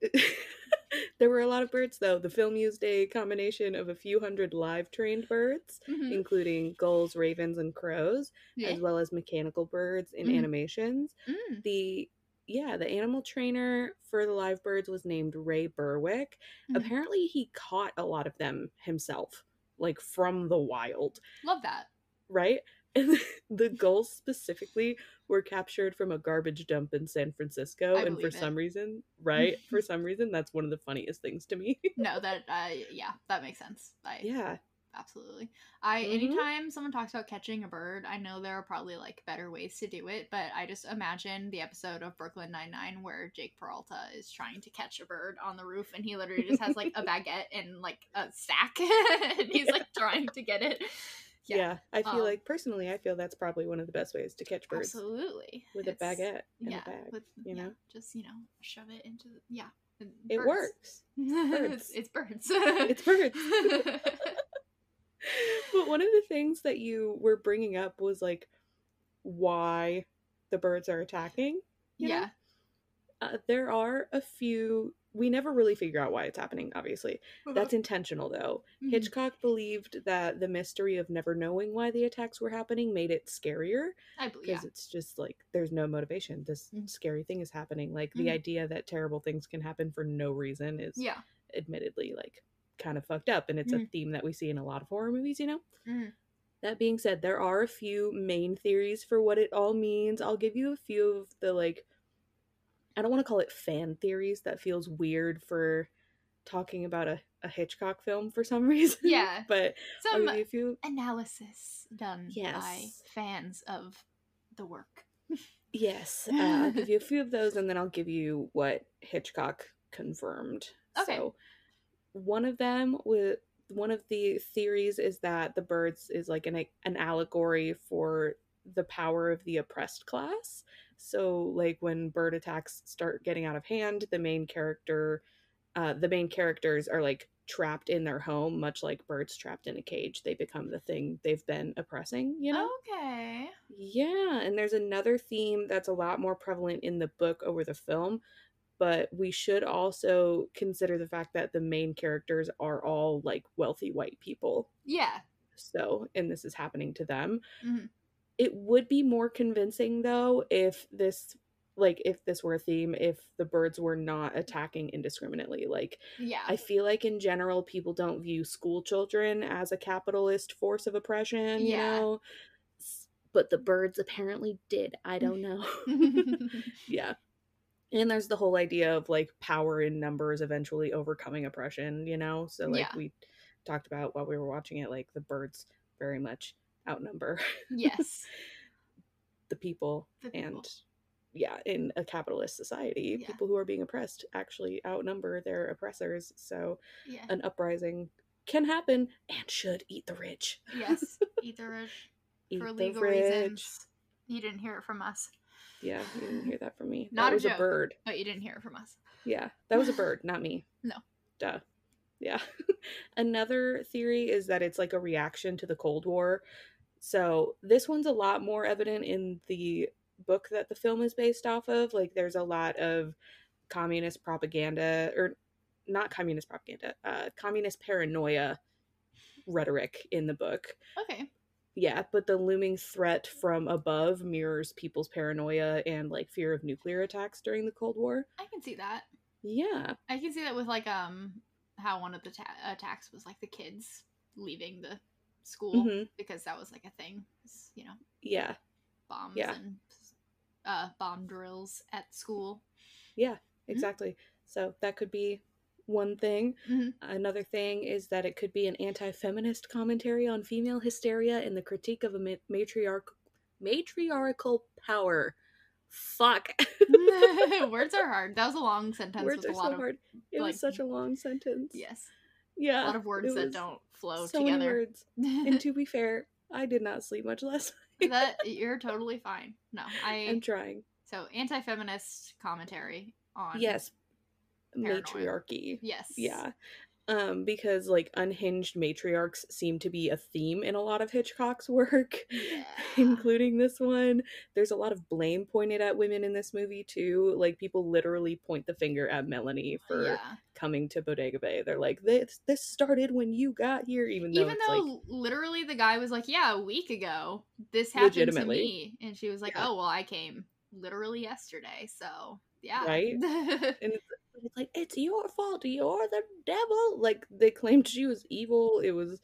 there were a lot of birds though. The film used a combination of a few hundred live trained birds, Mhm. including gulls, ravens, and crows, Yeah. as well as mechanical birds in Mhm. animations. Mm. The yeah, the animal trainer for the live birds was named Ray Berwick. Mhm. Apparently he caught a lot of them himself, like from the wild, Love that. right? And the gulls specifically were captured from a garbage dump in San Francisco, I and for it. some reason, right? for some reason, that's one of the funniest things to me. No, that uh, yeah, that makes sense. I yeah, absolutely. I Mhm. anytime someone talks about catching a bird, I know there are probably like better ways to do it, but I just imagine the episode of Brooklyn Nine Nine where Jake Peralta is trying to catch a bird on the roof, and he literally just has like a baguette and like a sack, and he's like trying to get it. Yeah. I feel Um, like personally, I feel that's probably one of the best ways to catch birds Absolutely. with a baguette in yeah, a bag. with you yeah, know? just you know, shove it into the, yeah. and It works. it's, it's birds. It's birds. but one of the things that you were bringing up was like why the birds are attacking. yeah. Uh, there are a few. We never really figure out why it's happening. Obviously, that's intentional though. Mhm. Hitchcock believed that the mystery of never knowing why the attacks were happening made it scarier I believe. because Yeah. it's just like there's no motivation. This Mhm. scary thing is happening. Like the Mhm. idea that terrible things can happen for no reason is Yeah. admittedly like kind of fucked up and it's a Mhm. theme that we see in a lot of horror movies, you know? Mhm. That being said, there are a few main theories for what it all means. I'll give you a few of the like I don't want to call it fan theories. That feels weird for talking about a, a Hitchcock film for some reason. Yeah. but Some you analysis done by fans of the work. Yes, uh, I'll give you a few of those, and then I'll give you what Hitchcock confirmed. Okay. So, one of them with one of the theories is that the birds is like an an allegory for the power of the oppressed class. So, like when bird attacks start getting out of hand, the main character, uh, the main characters are like trapped in their home, much like birds trapped in a cage. They become the thing they've been oppressing. You know. Okay. Yeah, and there's another theme that's a lot more prevalent in the book over the film, but we should also consider the fact that the main characters are all like wealthy white people. Yeah. So, and this is happening to them. Mhm. It would be more convincing though if this like if this were a theme if the birds were not attacking indiscriminately like Yeah. i feel like in general people don't view school children as a capitalist force of oppression you Yeah. know but the birds apparently did i don't know yeah and there's the whole idea of like power in numbers eventually overcoming oppression you know so like Yeah. we talked about while we were watching it like the birds very much outnumber yes. the people The people. and yeah in a capitalist society Yeah. people who are being oppressed actually outnumber their oppressors so Yeah. an uprising can happen and should eat the rich yes. Either eat for the legal rich reasons. You didn't hear it from us, yeah you didn't hear that from me Not that a was a bird but you didn't hear it from us. yeah that was a bird not me No. duh yeah another theory is that it's like a reaction to the cold war so this one's a lot more evident in the book that the film is based off of like there's a lot of communist propaganda or not communist propaganda uh communist paranoia rhetoric in the book Okay. yeah but the looming threat from above mirrors people's paranoia and like fear of nuclear attacks during the cold war I can see that. yeah I can see that with like um how one of the ta- attacks was like the kids leaving the school Mhm. because that was like a thing. You know, yeah bombs Yeah. and uh bomb drills at school. Yeah, exactly. So that could be one thing. Mhm. Another thing is that it could be an anti-feminist commentary on female hysteria and the critique of a ma- matriarch matriarchal power. Fuck. Words are hard. That was a long sentence Words with are a lot so of hard. It like- was such a long sentence. yes, Yeah. a lot of words that don't flow so many together. words. and to be fair, I did not sleep much last night. that you're totally fine. No, I I'm trying. so anti-feminist commentary on Yes. paranoia. Matriarchy. yes Yeah. Um, because like unhinged matriarchs seem to be a theme in a lot of Hitchcock's work, Yeah. including this one. There's a lot of blame pointed at women in this movie too. Like people literally point the finger at Melanie for yeah. coming to Bodega Bay. They're like, "This this started when you got here," even though Even though like, literally the guy was like, "Yeah, a week ago this happened to me," and she was like, Yeah. "Oh well, I came literally yesterday, so yeah." Right? and it's, it's like it's your fault. You're the devil. Like they claimed she was evil. It was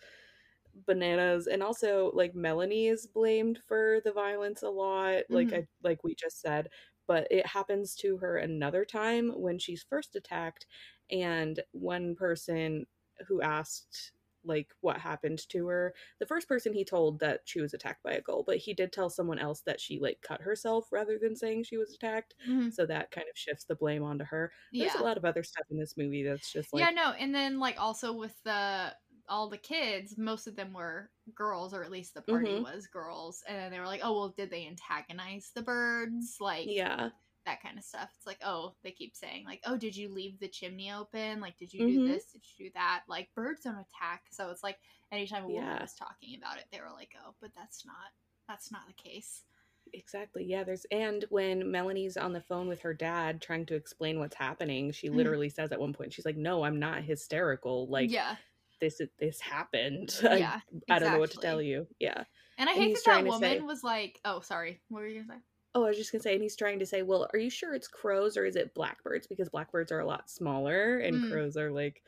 bananas and also like melanie is blamed for the violence a lot like Mhm. i like we just said but it happens to her another time when she's first attacked and one person who asked like what happened to her the first person he told that she was attacked by a gull but he did tell someone else that she like cut herself rather than saying she was attacked Mhm. so that kind of shifts the blame onto her there's yeah. a lot of other stuff in this movie that's just like yeah, no, and then like also with the all the kids, most of them were girls, or at least the party Mhm. was girls, and then they were like, "Oh, well, did they antagonize the birds?" Like, Yeah. That kind of stuff. It's like, oh, they keep saying like, "Oh, did you leave the chimney open? Like, did you Mhm. do this? Did you do that?" Like, birds don't attack, so it's like anytime a woman Yeah. was talking about it, they were like, "Oh, but that's not that's not the case." Exactly. Yeah, there's and when Melanie's on the phone with her dad trying to explain what's happening, she Mhm. literally says at one point she's like, "No, I'm not hysterical. Like yeah, this this happened. yeah, I, I don't know what to tell you." Yeah. And I And hate that that woman say- was like, "Oh, sorry, what were you gonna say?" Oh, I was just to say and he's trying to say, "Well, are you sure it's crows or is it blackbirds because blackbirds are a lot smaller and Mm. crows are like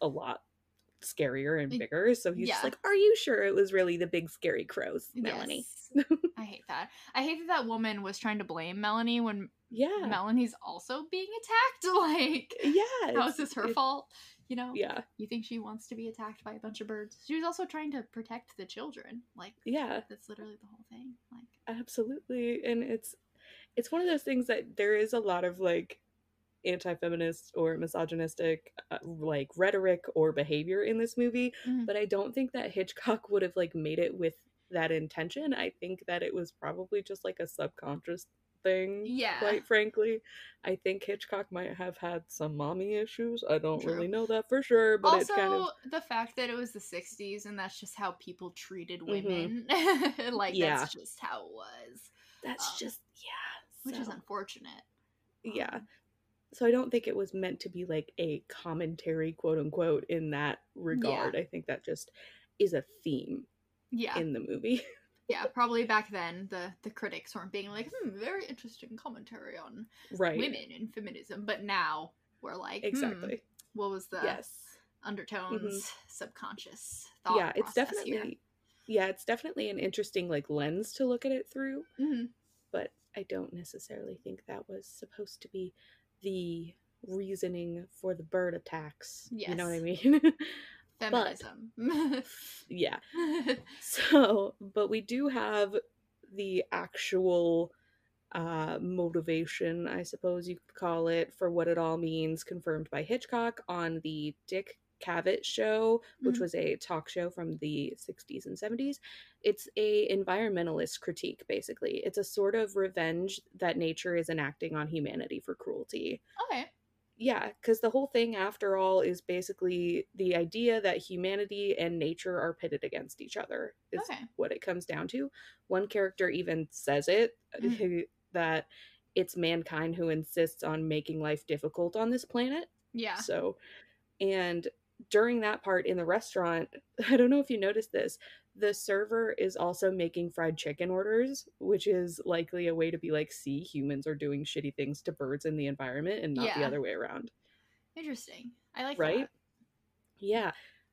a lot scarier and bigger." So he's yeah. just like, "Are you sure it was really the big scary crows, Melanie?" Yes. I hate that. I hate that that woman was trying to blame Melanie when Yeah. Melanie's also being attacked. Like, yeah. how is this her fault? You know? Yeah. You think she wants to be attacked by a bunch of birds? She was also trying to protect the children. Like, Yeah. that's literally the whole thing. Like, absolutely and it's it's one of those things that there is a lot of like anti-feminist or misogynistic uh, like rhetoric or behavior in this movie Mhm. but i don't think that hitchcock would have like made it with that intention i think that it was probably just like a subconscious thing Yeah. quite frankly i think hitchcock might have had some mommy issues i don't True. really know that for sure but also, it's kind of the fact that it was the 60s and that's just how people treated Mhm. women. like, Yeah. that's just how it was. that's um, just yeah Which is unfortunate. yeah Um, so i don't think it was meant to be like a commentary quote unquote in that regard i think that just is a theme yeah. in the movie yeah, probably back then the the critics weren't being like, hmm, very interesting commentary on right women and feminism. But now we're like, hmm, exactly what was the yes undertones, subconscious thought? yeah it's definitely yeah it's definitely an interesting like lens to look at it through Here. Mhm. but i don't necessarily think that was supposed to be the reasoning for the bird attacks you know what i mean Feminism. yeah So, but we do have the actual uh, motivation, I suppose you could call it, for what it all means, confirmed by Hitchcock on the Dick Cavett show, which Mhm. was a talk show from the 60s and 70s. It's a environmentalist critique, basically. It's a sort of revenge that nature is enacting on humanity for cruelty. okay. Yeah, because the whole thing, after all, is basically the idea that humanity and nature are pitted against each other, is Okay. what it comes down to. One character even says it Mm. that it's mankind who insists on making life difficult on this planet. Yeah. So, and during that part in the restaurant, I don't know if you noticed this, the server is also making fried chicken orders, which is likely a way to be like, see, humans are doing shitty things to birds in the environment and not the other way around. Interesting. I like Right? that. Yeah.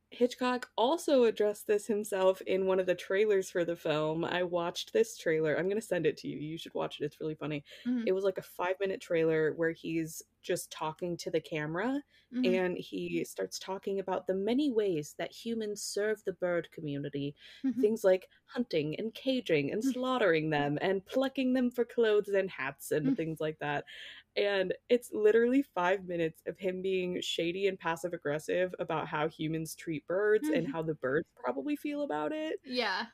Hitchcock also addressed this himself in one of the trailers for the film. I watched this trailer. I'm going to send it to you. You should watch it. It's really funny. Mhm. It was like a five minute trailer where he's just talking to the camera Mhm. and he starts talking about the many ways that humans serve the bird community. Mhm. Things like hunting and caging and Mm. slaughtering them and plucking them for clothes and hats and Mm. things like that. And it's literally five minutes of him being shady and passive aggressive about how humans treat birds and Mhm. how the birds probably feel about it. yeah.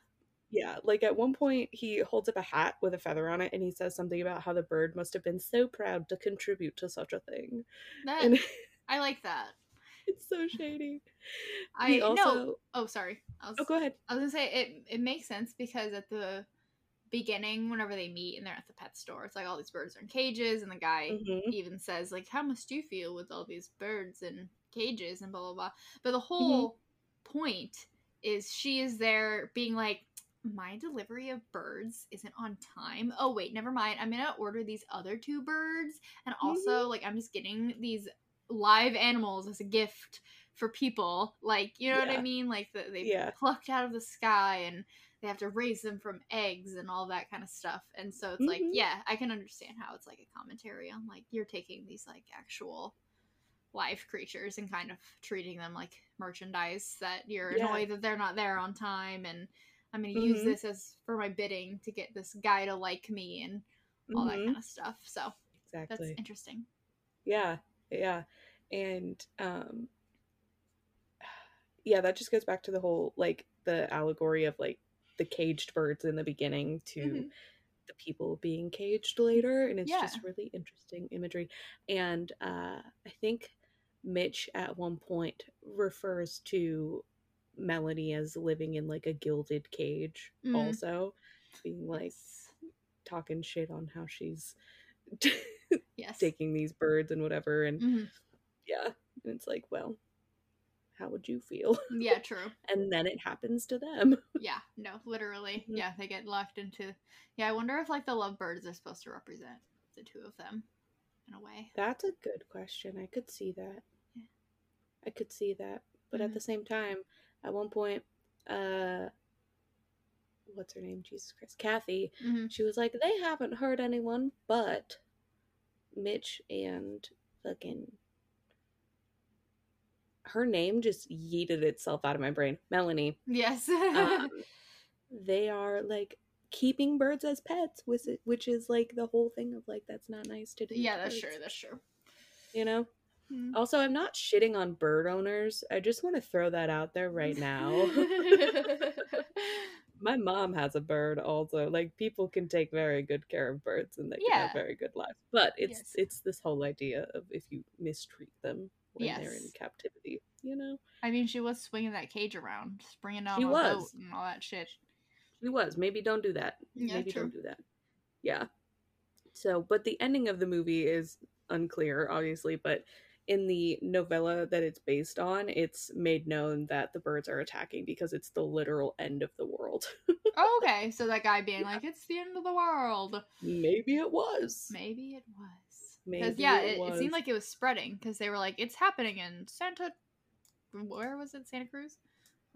Yeah, like at one point he holds up a hat with a feather on it and he says something about how the bird must have been so proud to contribute to such a thing. That And I like that. it's so shady. I He no. also Oh, sorry. I was, Oh, go ahead. I was gonna say it. It makes sense because at the beginning, whenever they meet and they're at the pet store, it's like all these birds are in cages, and the guy Mhm. even says like, "How must you feel with all these birds in cages?" and blah blah blah. But Mm-hmm. the whole point is she is there being like. My delivery of birds isn't on time. Oh wait, never mind. I'm gonna order these other two birds, and Mm-hmm. also like I'm just getting these live animals as a gift for people. Like you know what I mean? Like the, they Yeah. plucked out of the sky and they have to raise them from eggs and all that kind of stuff. And so it's like, Mhm. yeah, I can understand how it's like a commentary on like you're taking these like actual live creatures and kind of treating them like merchandise that you're Yeah. annoyed that they're not there on time and I'm going to use Mhm. this as for my bidding to get this guy to like me and all that Mhm. kind of stuff. So exactly. that's interesting. Yeah, yeah. And um yeah, that just goes back to the whole like the allegory of like the caged birds in the beginning to Mhm. the people being caged later and it's Yeah. just really interesting imagery and uh i think mitch at one point refers to melanie as living in like a gilded cage Mhm. also being like talking shit on how she's yes. taking these birds and whatever and Mhm. yeah and it's like well how would you feel Yeah, true. and then it happens to them Yeah, no, literally. Mhm. Yeah, they get locked into. Yeah, I wonder if like the lovebirds are supposed to represent the two of them in a way. That's a good question. I could see that. Yeah. I could see that. But Mhm. at the same time, at one point, uh what's her name? Jesus Christ. Cathy. hmm She was like, They haven't hurt anyone but Mitch and fucking her name just yeeted itself out of my brain. Melanie. Yes. Um, they are like keeping birds as pets, which is, which is like the whole thing of like that's not nice to do. yeah, that's true. That's true. You know? Mhm. Also, I'm not shitting on bird owners. I just want to throw that out there right now. My mom has a bird also. Like people can take very good care of birds and they can have very good lives. But it's Yes. it's this whole idea of if you mistreat them when they're in captivity, you know? I mean, she was swinging that cage around, springing down She a was. boat and all that shit. She was. Maybe don't do that. Yeah, Maybe true. don't do that. Yeah. So, but the ending of the movie is unclear, obviously, but in the novella that it's based on, it's made known that the birds are attacking because it's the literal end of the world. Oh, okay, so that guy being like, "It's the end of the world." Maybe it was. Maybe it was. Because yeah, it it, it seemed like it was spreading because they were like, "It's happening in Santa." Where was it? Santa Cruz.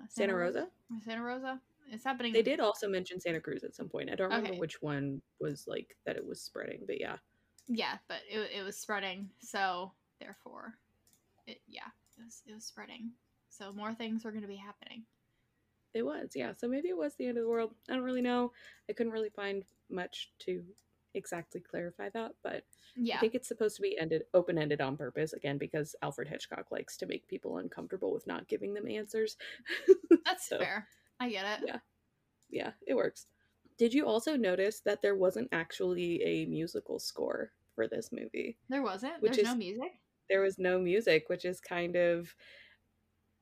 Uh, Santa Rosa? Or Santa Rosa. It's happening. They did also mention Santa Cruz at some point. I don't remember Okay. which one was like that it was spreading, but yeah. Yeah, but it, it was spreading, so therefore, it yeah, it was it was spreading. So more things were going to be happening. It was, yeah. So maybe it was the end of the world. I don't really know. I couldn't really find much to exactly clarify that, but Yeah, I think it's supposed to be ended open ended on purpose again because Alfred Hitchcock likes to make people uncomfortable with not giving them answers. that's so- fair. I get it. Yeah. yeah, it works. Did you also notice that there wasn't actually a musical score for this movie? There wasn't. Which There's no music. There was no music, which is kind of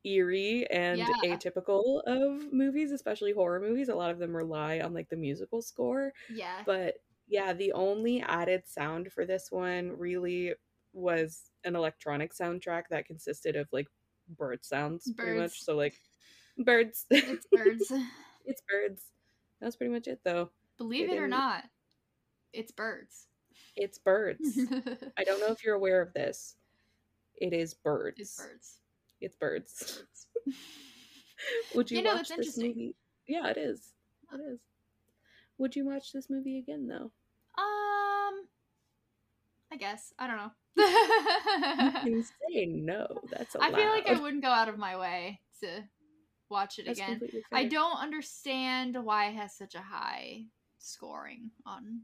eerie and Yeah. atypical of movies, especially horror movies. A lot of them rely on like the musical score. Yeah. But yeah, the only added sound for this one really was an electronic soundtrack that consisted of like bird sounds pretty much. So like birds. it's birds. it's birds. That's pretty much it though. Believe They it or not, it's birds. It's birds. I don't know if you're aware of this. It is birds. it's birds. It's birds. Would you, You know, watch this movie? Yeah, it is. It is. Would you watch this movie again though? Um, I guess I don't know. You can say no. That's I feel like I wouldn't go out of my way to watch it That's again. I don't understand why it has such a high scoring on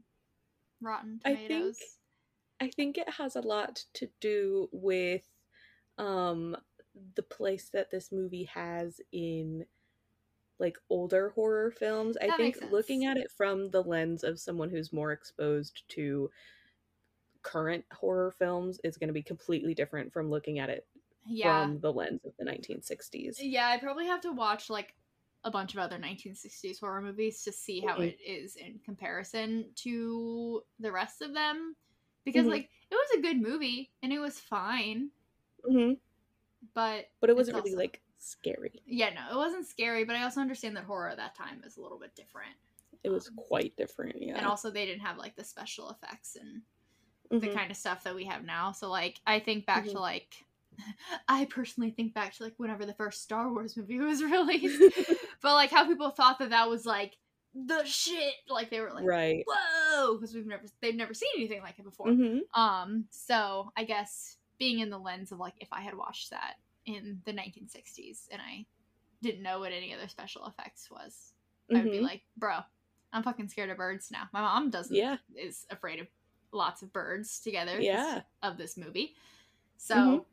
Rotten I think- Tomatoes. I think it has a lot to do with um the place that this movie has in like older horror films. I think looking at it from the lens of someone who's more exposed to current horror films is going to be completely different from looking at it yeah, from the lens of the 1960s. yeah. I probably have to watch like a bunch of other 1960s horror movies to see how it is in comparison to the rest of them. Because Mhm. like it was a good movie and it was fine, hmm but But it wasn't really also- like scary. yeah, no, it wasn't scary. But I also understand that horror at that time is a little bit different. It was Um, quite different, yeah. and also they didn't have like the special effects and the Mhm. kind of stuff that we have now so like i think back to like i personally think back to like whenever the first star wars movie was released but like how people thought that that was like the shit like they were like right. whoa because we've never they've never seen anything like it before hmm um so i guess being in the lens of like if i had watched that in the 1960s and i didn't know what any other special effects was i would be like bro i'm fucking scared of birds now my mom doesn't Yeah. is afraid of lots of birds together Yeah. of this movie so Mhm.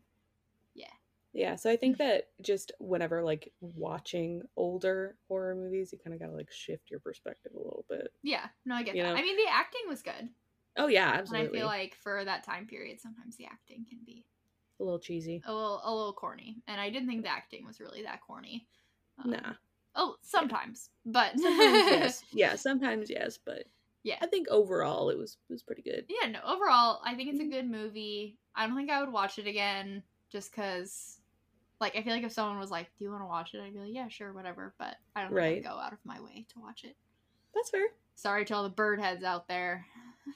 Yeah Yeah, so I think that just whenever like watching older horror movies, you kind of gotta like shift your perspective a little bit. Yeah, no, I get You that. know? I mean, the acting was good, Oh yeah, and absolutely. I feel like for that time period, sometimes the acting can be a little cheesy. a little a little corny, and I didn't think the acting was really that corny. Um, Nah. Oh, sometimes, but Sometimes yes. Yeah, sometimes yes, but yeah. I think overall it was it was pretty good. Yeah, no, overall, I think it's a Mhm. good movie. I don't think I would watch it again just because, like, I feel like if someone was like, Do you want to watch it? I'd be like, Yeah, sure, whatever. But I don't Right. go out of my way to watch it. That's fair. Sorry to all the bird heads out there.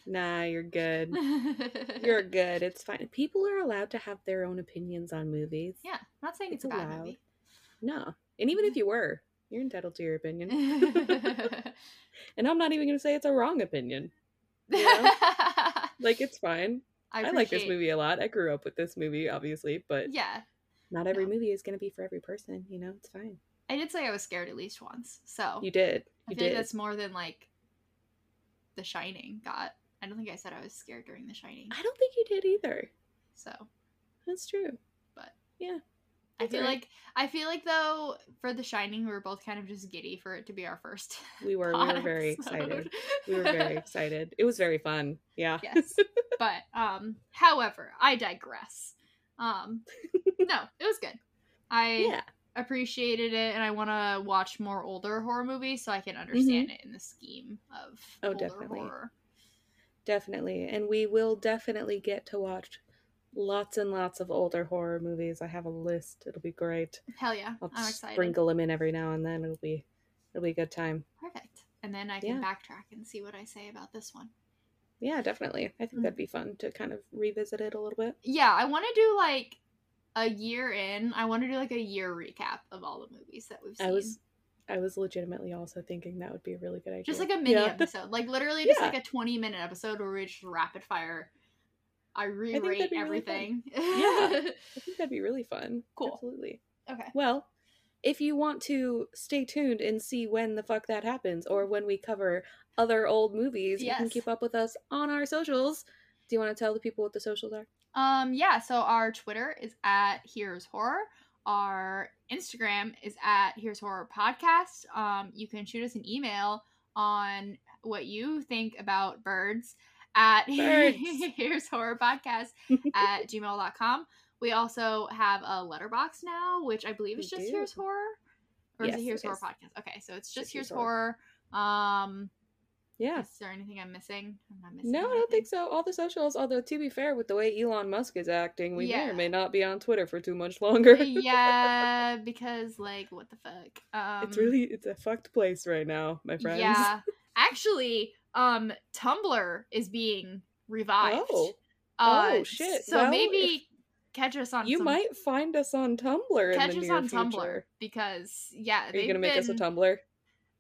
Nah, you're good. You're good. It's fine. People are allowed to have their own opinions on movies. yeah, I'm not saying it's, It's a bad movie. No. And even if mm-hmm. you were, you're entitled to your opinion. and I'm not even going to say it's a wrong opinion. Yeah. Like, it's fine. I, like this movie a lot. I grew up with this movie, obviously, but Yeah, not every No. movie is going to be for every person. You know, it's fine. I did say I was scared at least once, so You did. I You like did. that's more than like The Shining got. I don't think I said I was scared during The Shining, I don't think you did either. so That's true. But- yeah. I feel like I feel like though for The Shining we were both kind of just giddy for it to be our first. we were we were very excited. We were very excited. It was very fun. Yeah. yes, but um, however, I digress. Um, no, it was good. I Yeah. appreciated it, and I want to watch more older horror movies so I can understand it in the scheme of Mm-hmm. Oh, definitely. horror. Definitely. And we will definitely get to watch lots and lots of older horror movies. I have a list. It'll be great. Hell yeah, I'll I'm excited. sprinkle them in every now and then. It'll be it'll be a good time. Perfect. And then I can Yeah. backtrack and see what I say about this one. Yeah, definitely. I think Mm. that'd be fun to kind of revisit it a little bit. Yeah, I want to do like a year in. I want to do like a year recap of all the movies that we've seen. I was I was legitimately also thinking that would be a really good idea. just like a mini Yeah. episode, like literally just Yeah. like a twenty minute episode where we just rapid fire. I re-rate really everything. Yeah. I think that'd be really fun. Cool. Absolutely. okay. Well, if you want to stay tuned and see when the fuck that happens or when we cover other old movies, you can keep up with us on our socials. Do you want to tell the people what the socials are? Um. Yeah. So our Twitter is at Here's Horror. Our Instagram is at Here's Horror Podcast. Um. You can shoot us an email on what you think about birds at Birds. Here's Horror Podcast at gmail.com. We also have a Letterboxd now, which I believe is We just do. Here's Horror. Or is it Here's it Horror is. Podcast? Okay, so it's just Just Here's Here's Horror. Um Yeah. is there anything I'm missing? I'm not missing. No, I don't think so. All the socials, although to be fair, with the way Elon Musk is acting, we may or may not be on Twitter for too much longer. yeah, because like what the fuck? Um it's really it's a fucked place right now, my friends. Yeah. Actually, um Tumblr is being revived. Oh. Uh, Oh, shit. So Well, maybe catch us on You some might find us on Tumblr catch in the us on future. Tumblr because yeah, Are you gonna make us a Tumblr?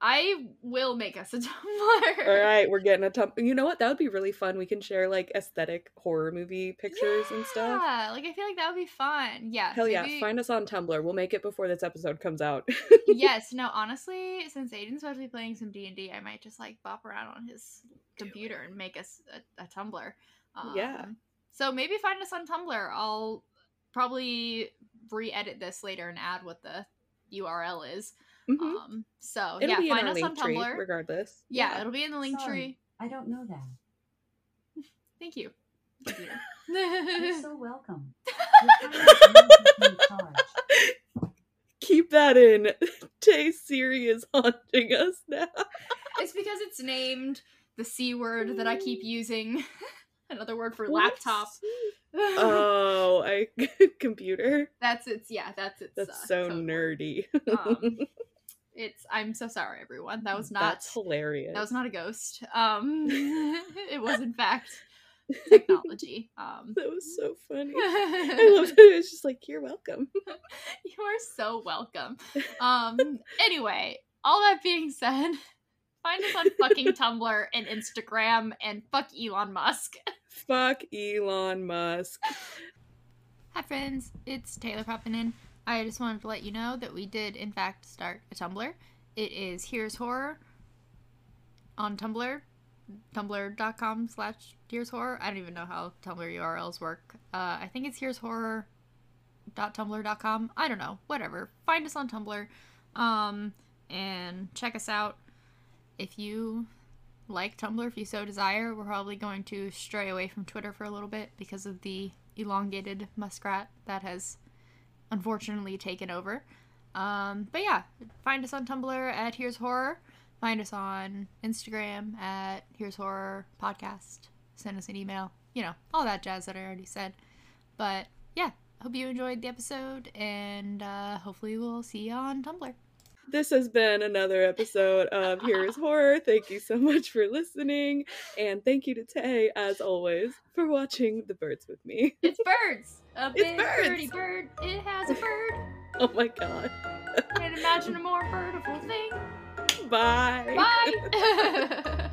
I will make us a Tumblr. All right, we're getting a Tumblr. You know what? That would be really fun. We can share like aesthetic horror movie pictures and stuff. Yeah, like I feel like that would be fun. Yeah. Hell yeah! Find us on Tumblr. We'll make it before this episode comes out. yes. No. Honestly, since Aiden's supposed to be playing some D and I might just like bop around on his computer and make us a, a Tumblr. Um, Yeah. So maybe find us on Tumblr. I'll probably re-edit this later and add what the URL is. Mhm. Um. So It'll yeah, be in find us on Linktree, Tumblr. regardless. yeah, it'll be in the link Sorry. tree. I don't know that. Thank you. You're so welcome. Your time is immediately charged. Keep that in. Tay Siri is haunting us now. It's because it's named the C word that I keep using. Another word for What's- laptop. Oh, I computer. that's its yeah, that's its That's uh, so code word. nerdy. Um, It's I'm so sorry everyone. That was not That's hilarious. that was not a ghost. Um it was in fact technology. Um That was so funny. I I love that it was just like, you're welcome. You are so welcome. Um anyway, all that being said, find us on fucking Tumblr and Instagram and fuck Elon Musk. Fuck Elon Musk. Hi, friends. It's Taylor popping in. I just wanted to let you know that we did, in fact, start a Tumblr. It is Here's Horror on Tumblr, tumblr.com slash Here's Horror. I don't even know how Tumblr URLs work. Uh, I think it's Here's Horror tumblr.com. I don't know, whatever. Find us on Tumblr, um, and check us out. If you like Tumblr, if you so desire, we're probably going to stray away from Twitter for a little bit because of the elongated muskrat that has unfortunately taken over. Um, but yeah, find us on Tumblr at Here's Horror. Find us on Instagram at Here's Horror Podcast. Send us an email. You know, all that jazz that I already said. But yeah, hope you enjoyed the episode, and uh, hopefully we'll see you on Tumblr. This has been another episode of Here's Horror. Thank you so much for listening. And thank you to Tay, as always, for watching the birds with me. It's birds. A It's big birds. birdie bird. It has a bird. Oh my god. Can't imagine a more birdiful thing. Bye. Bye.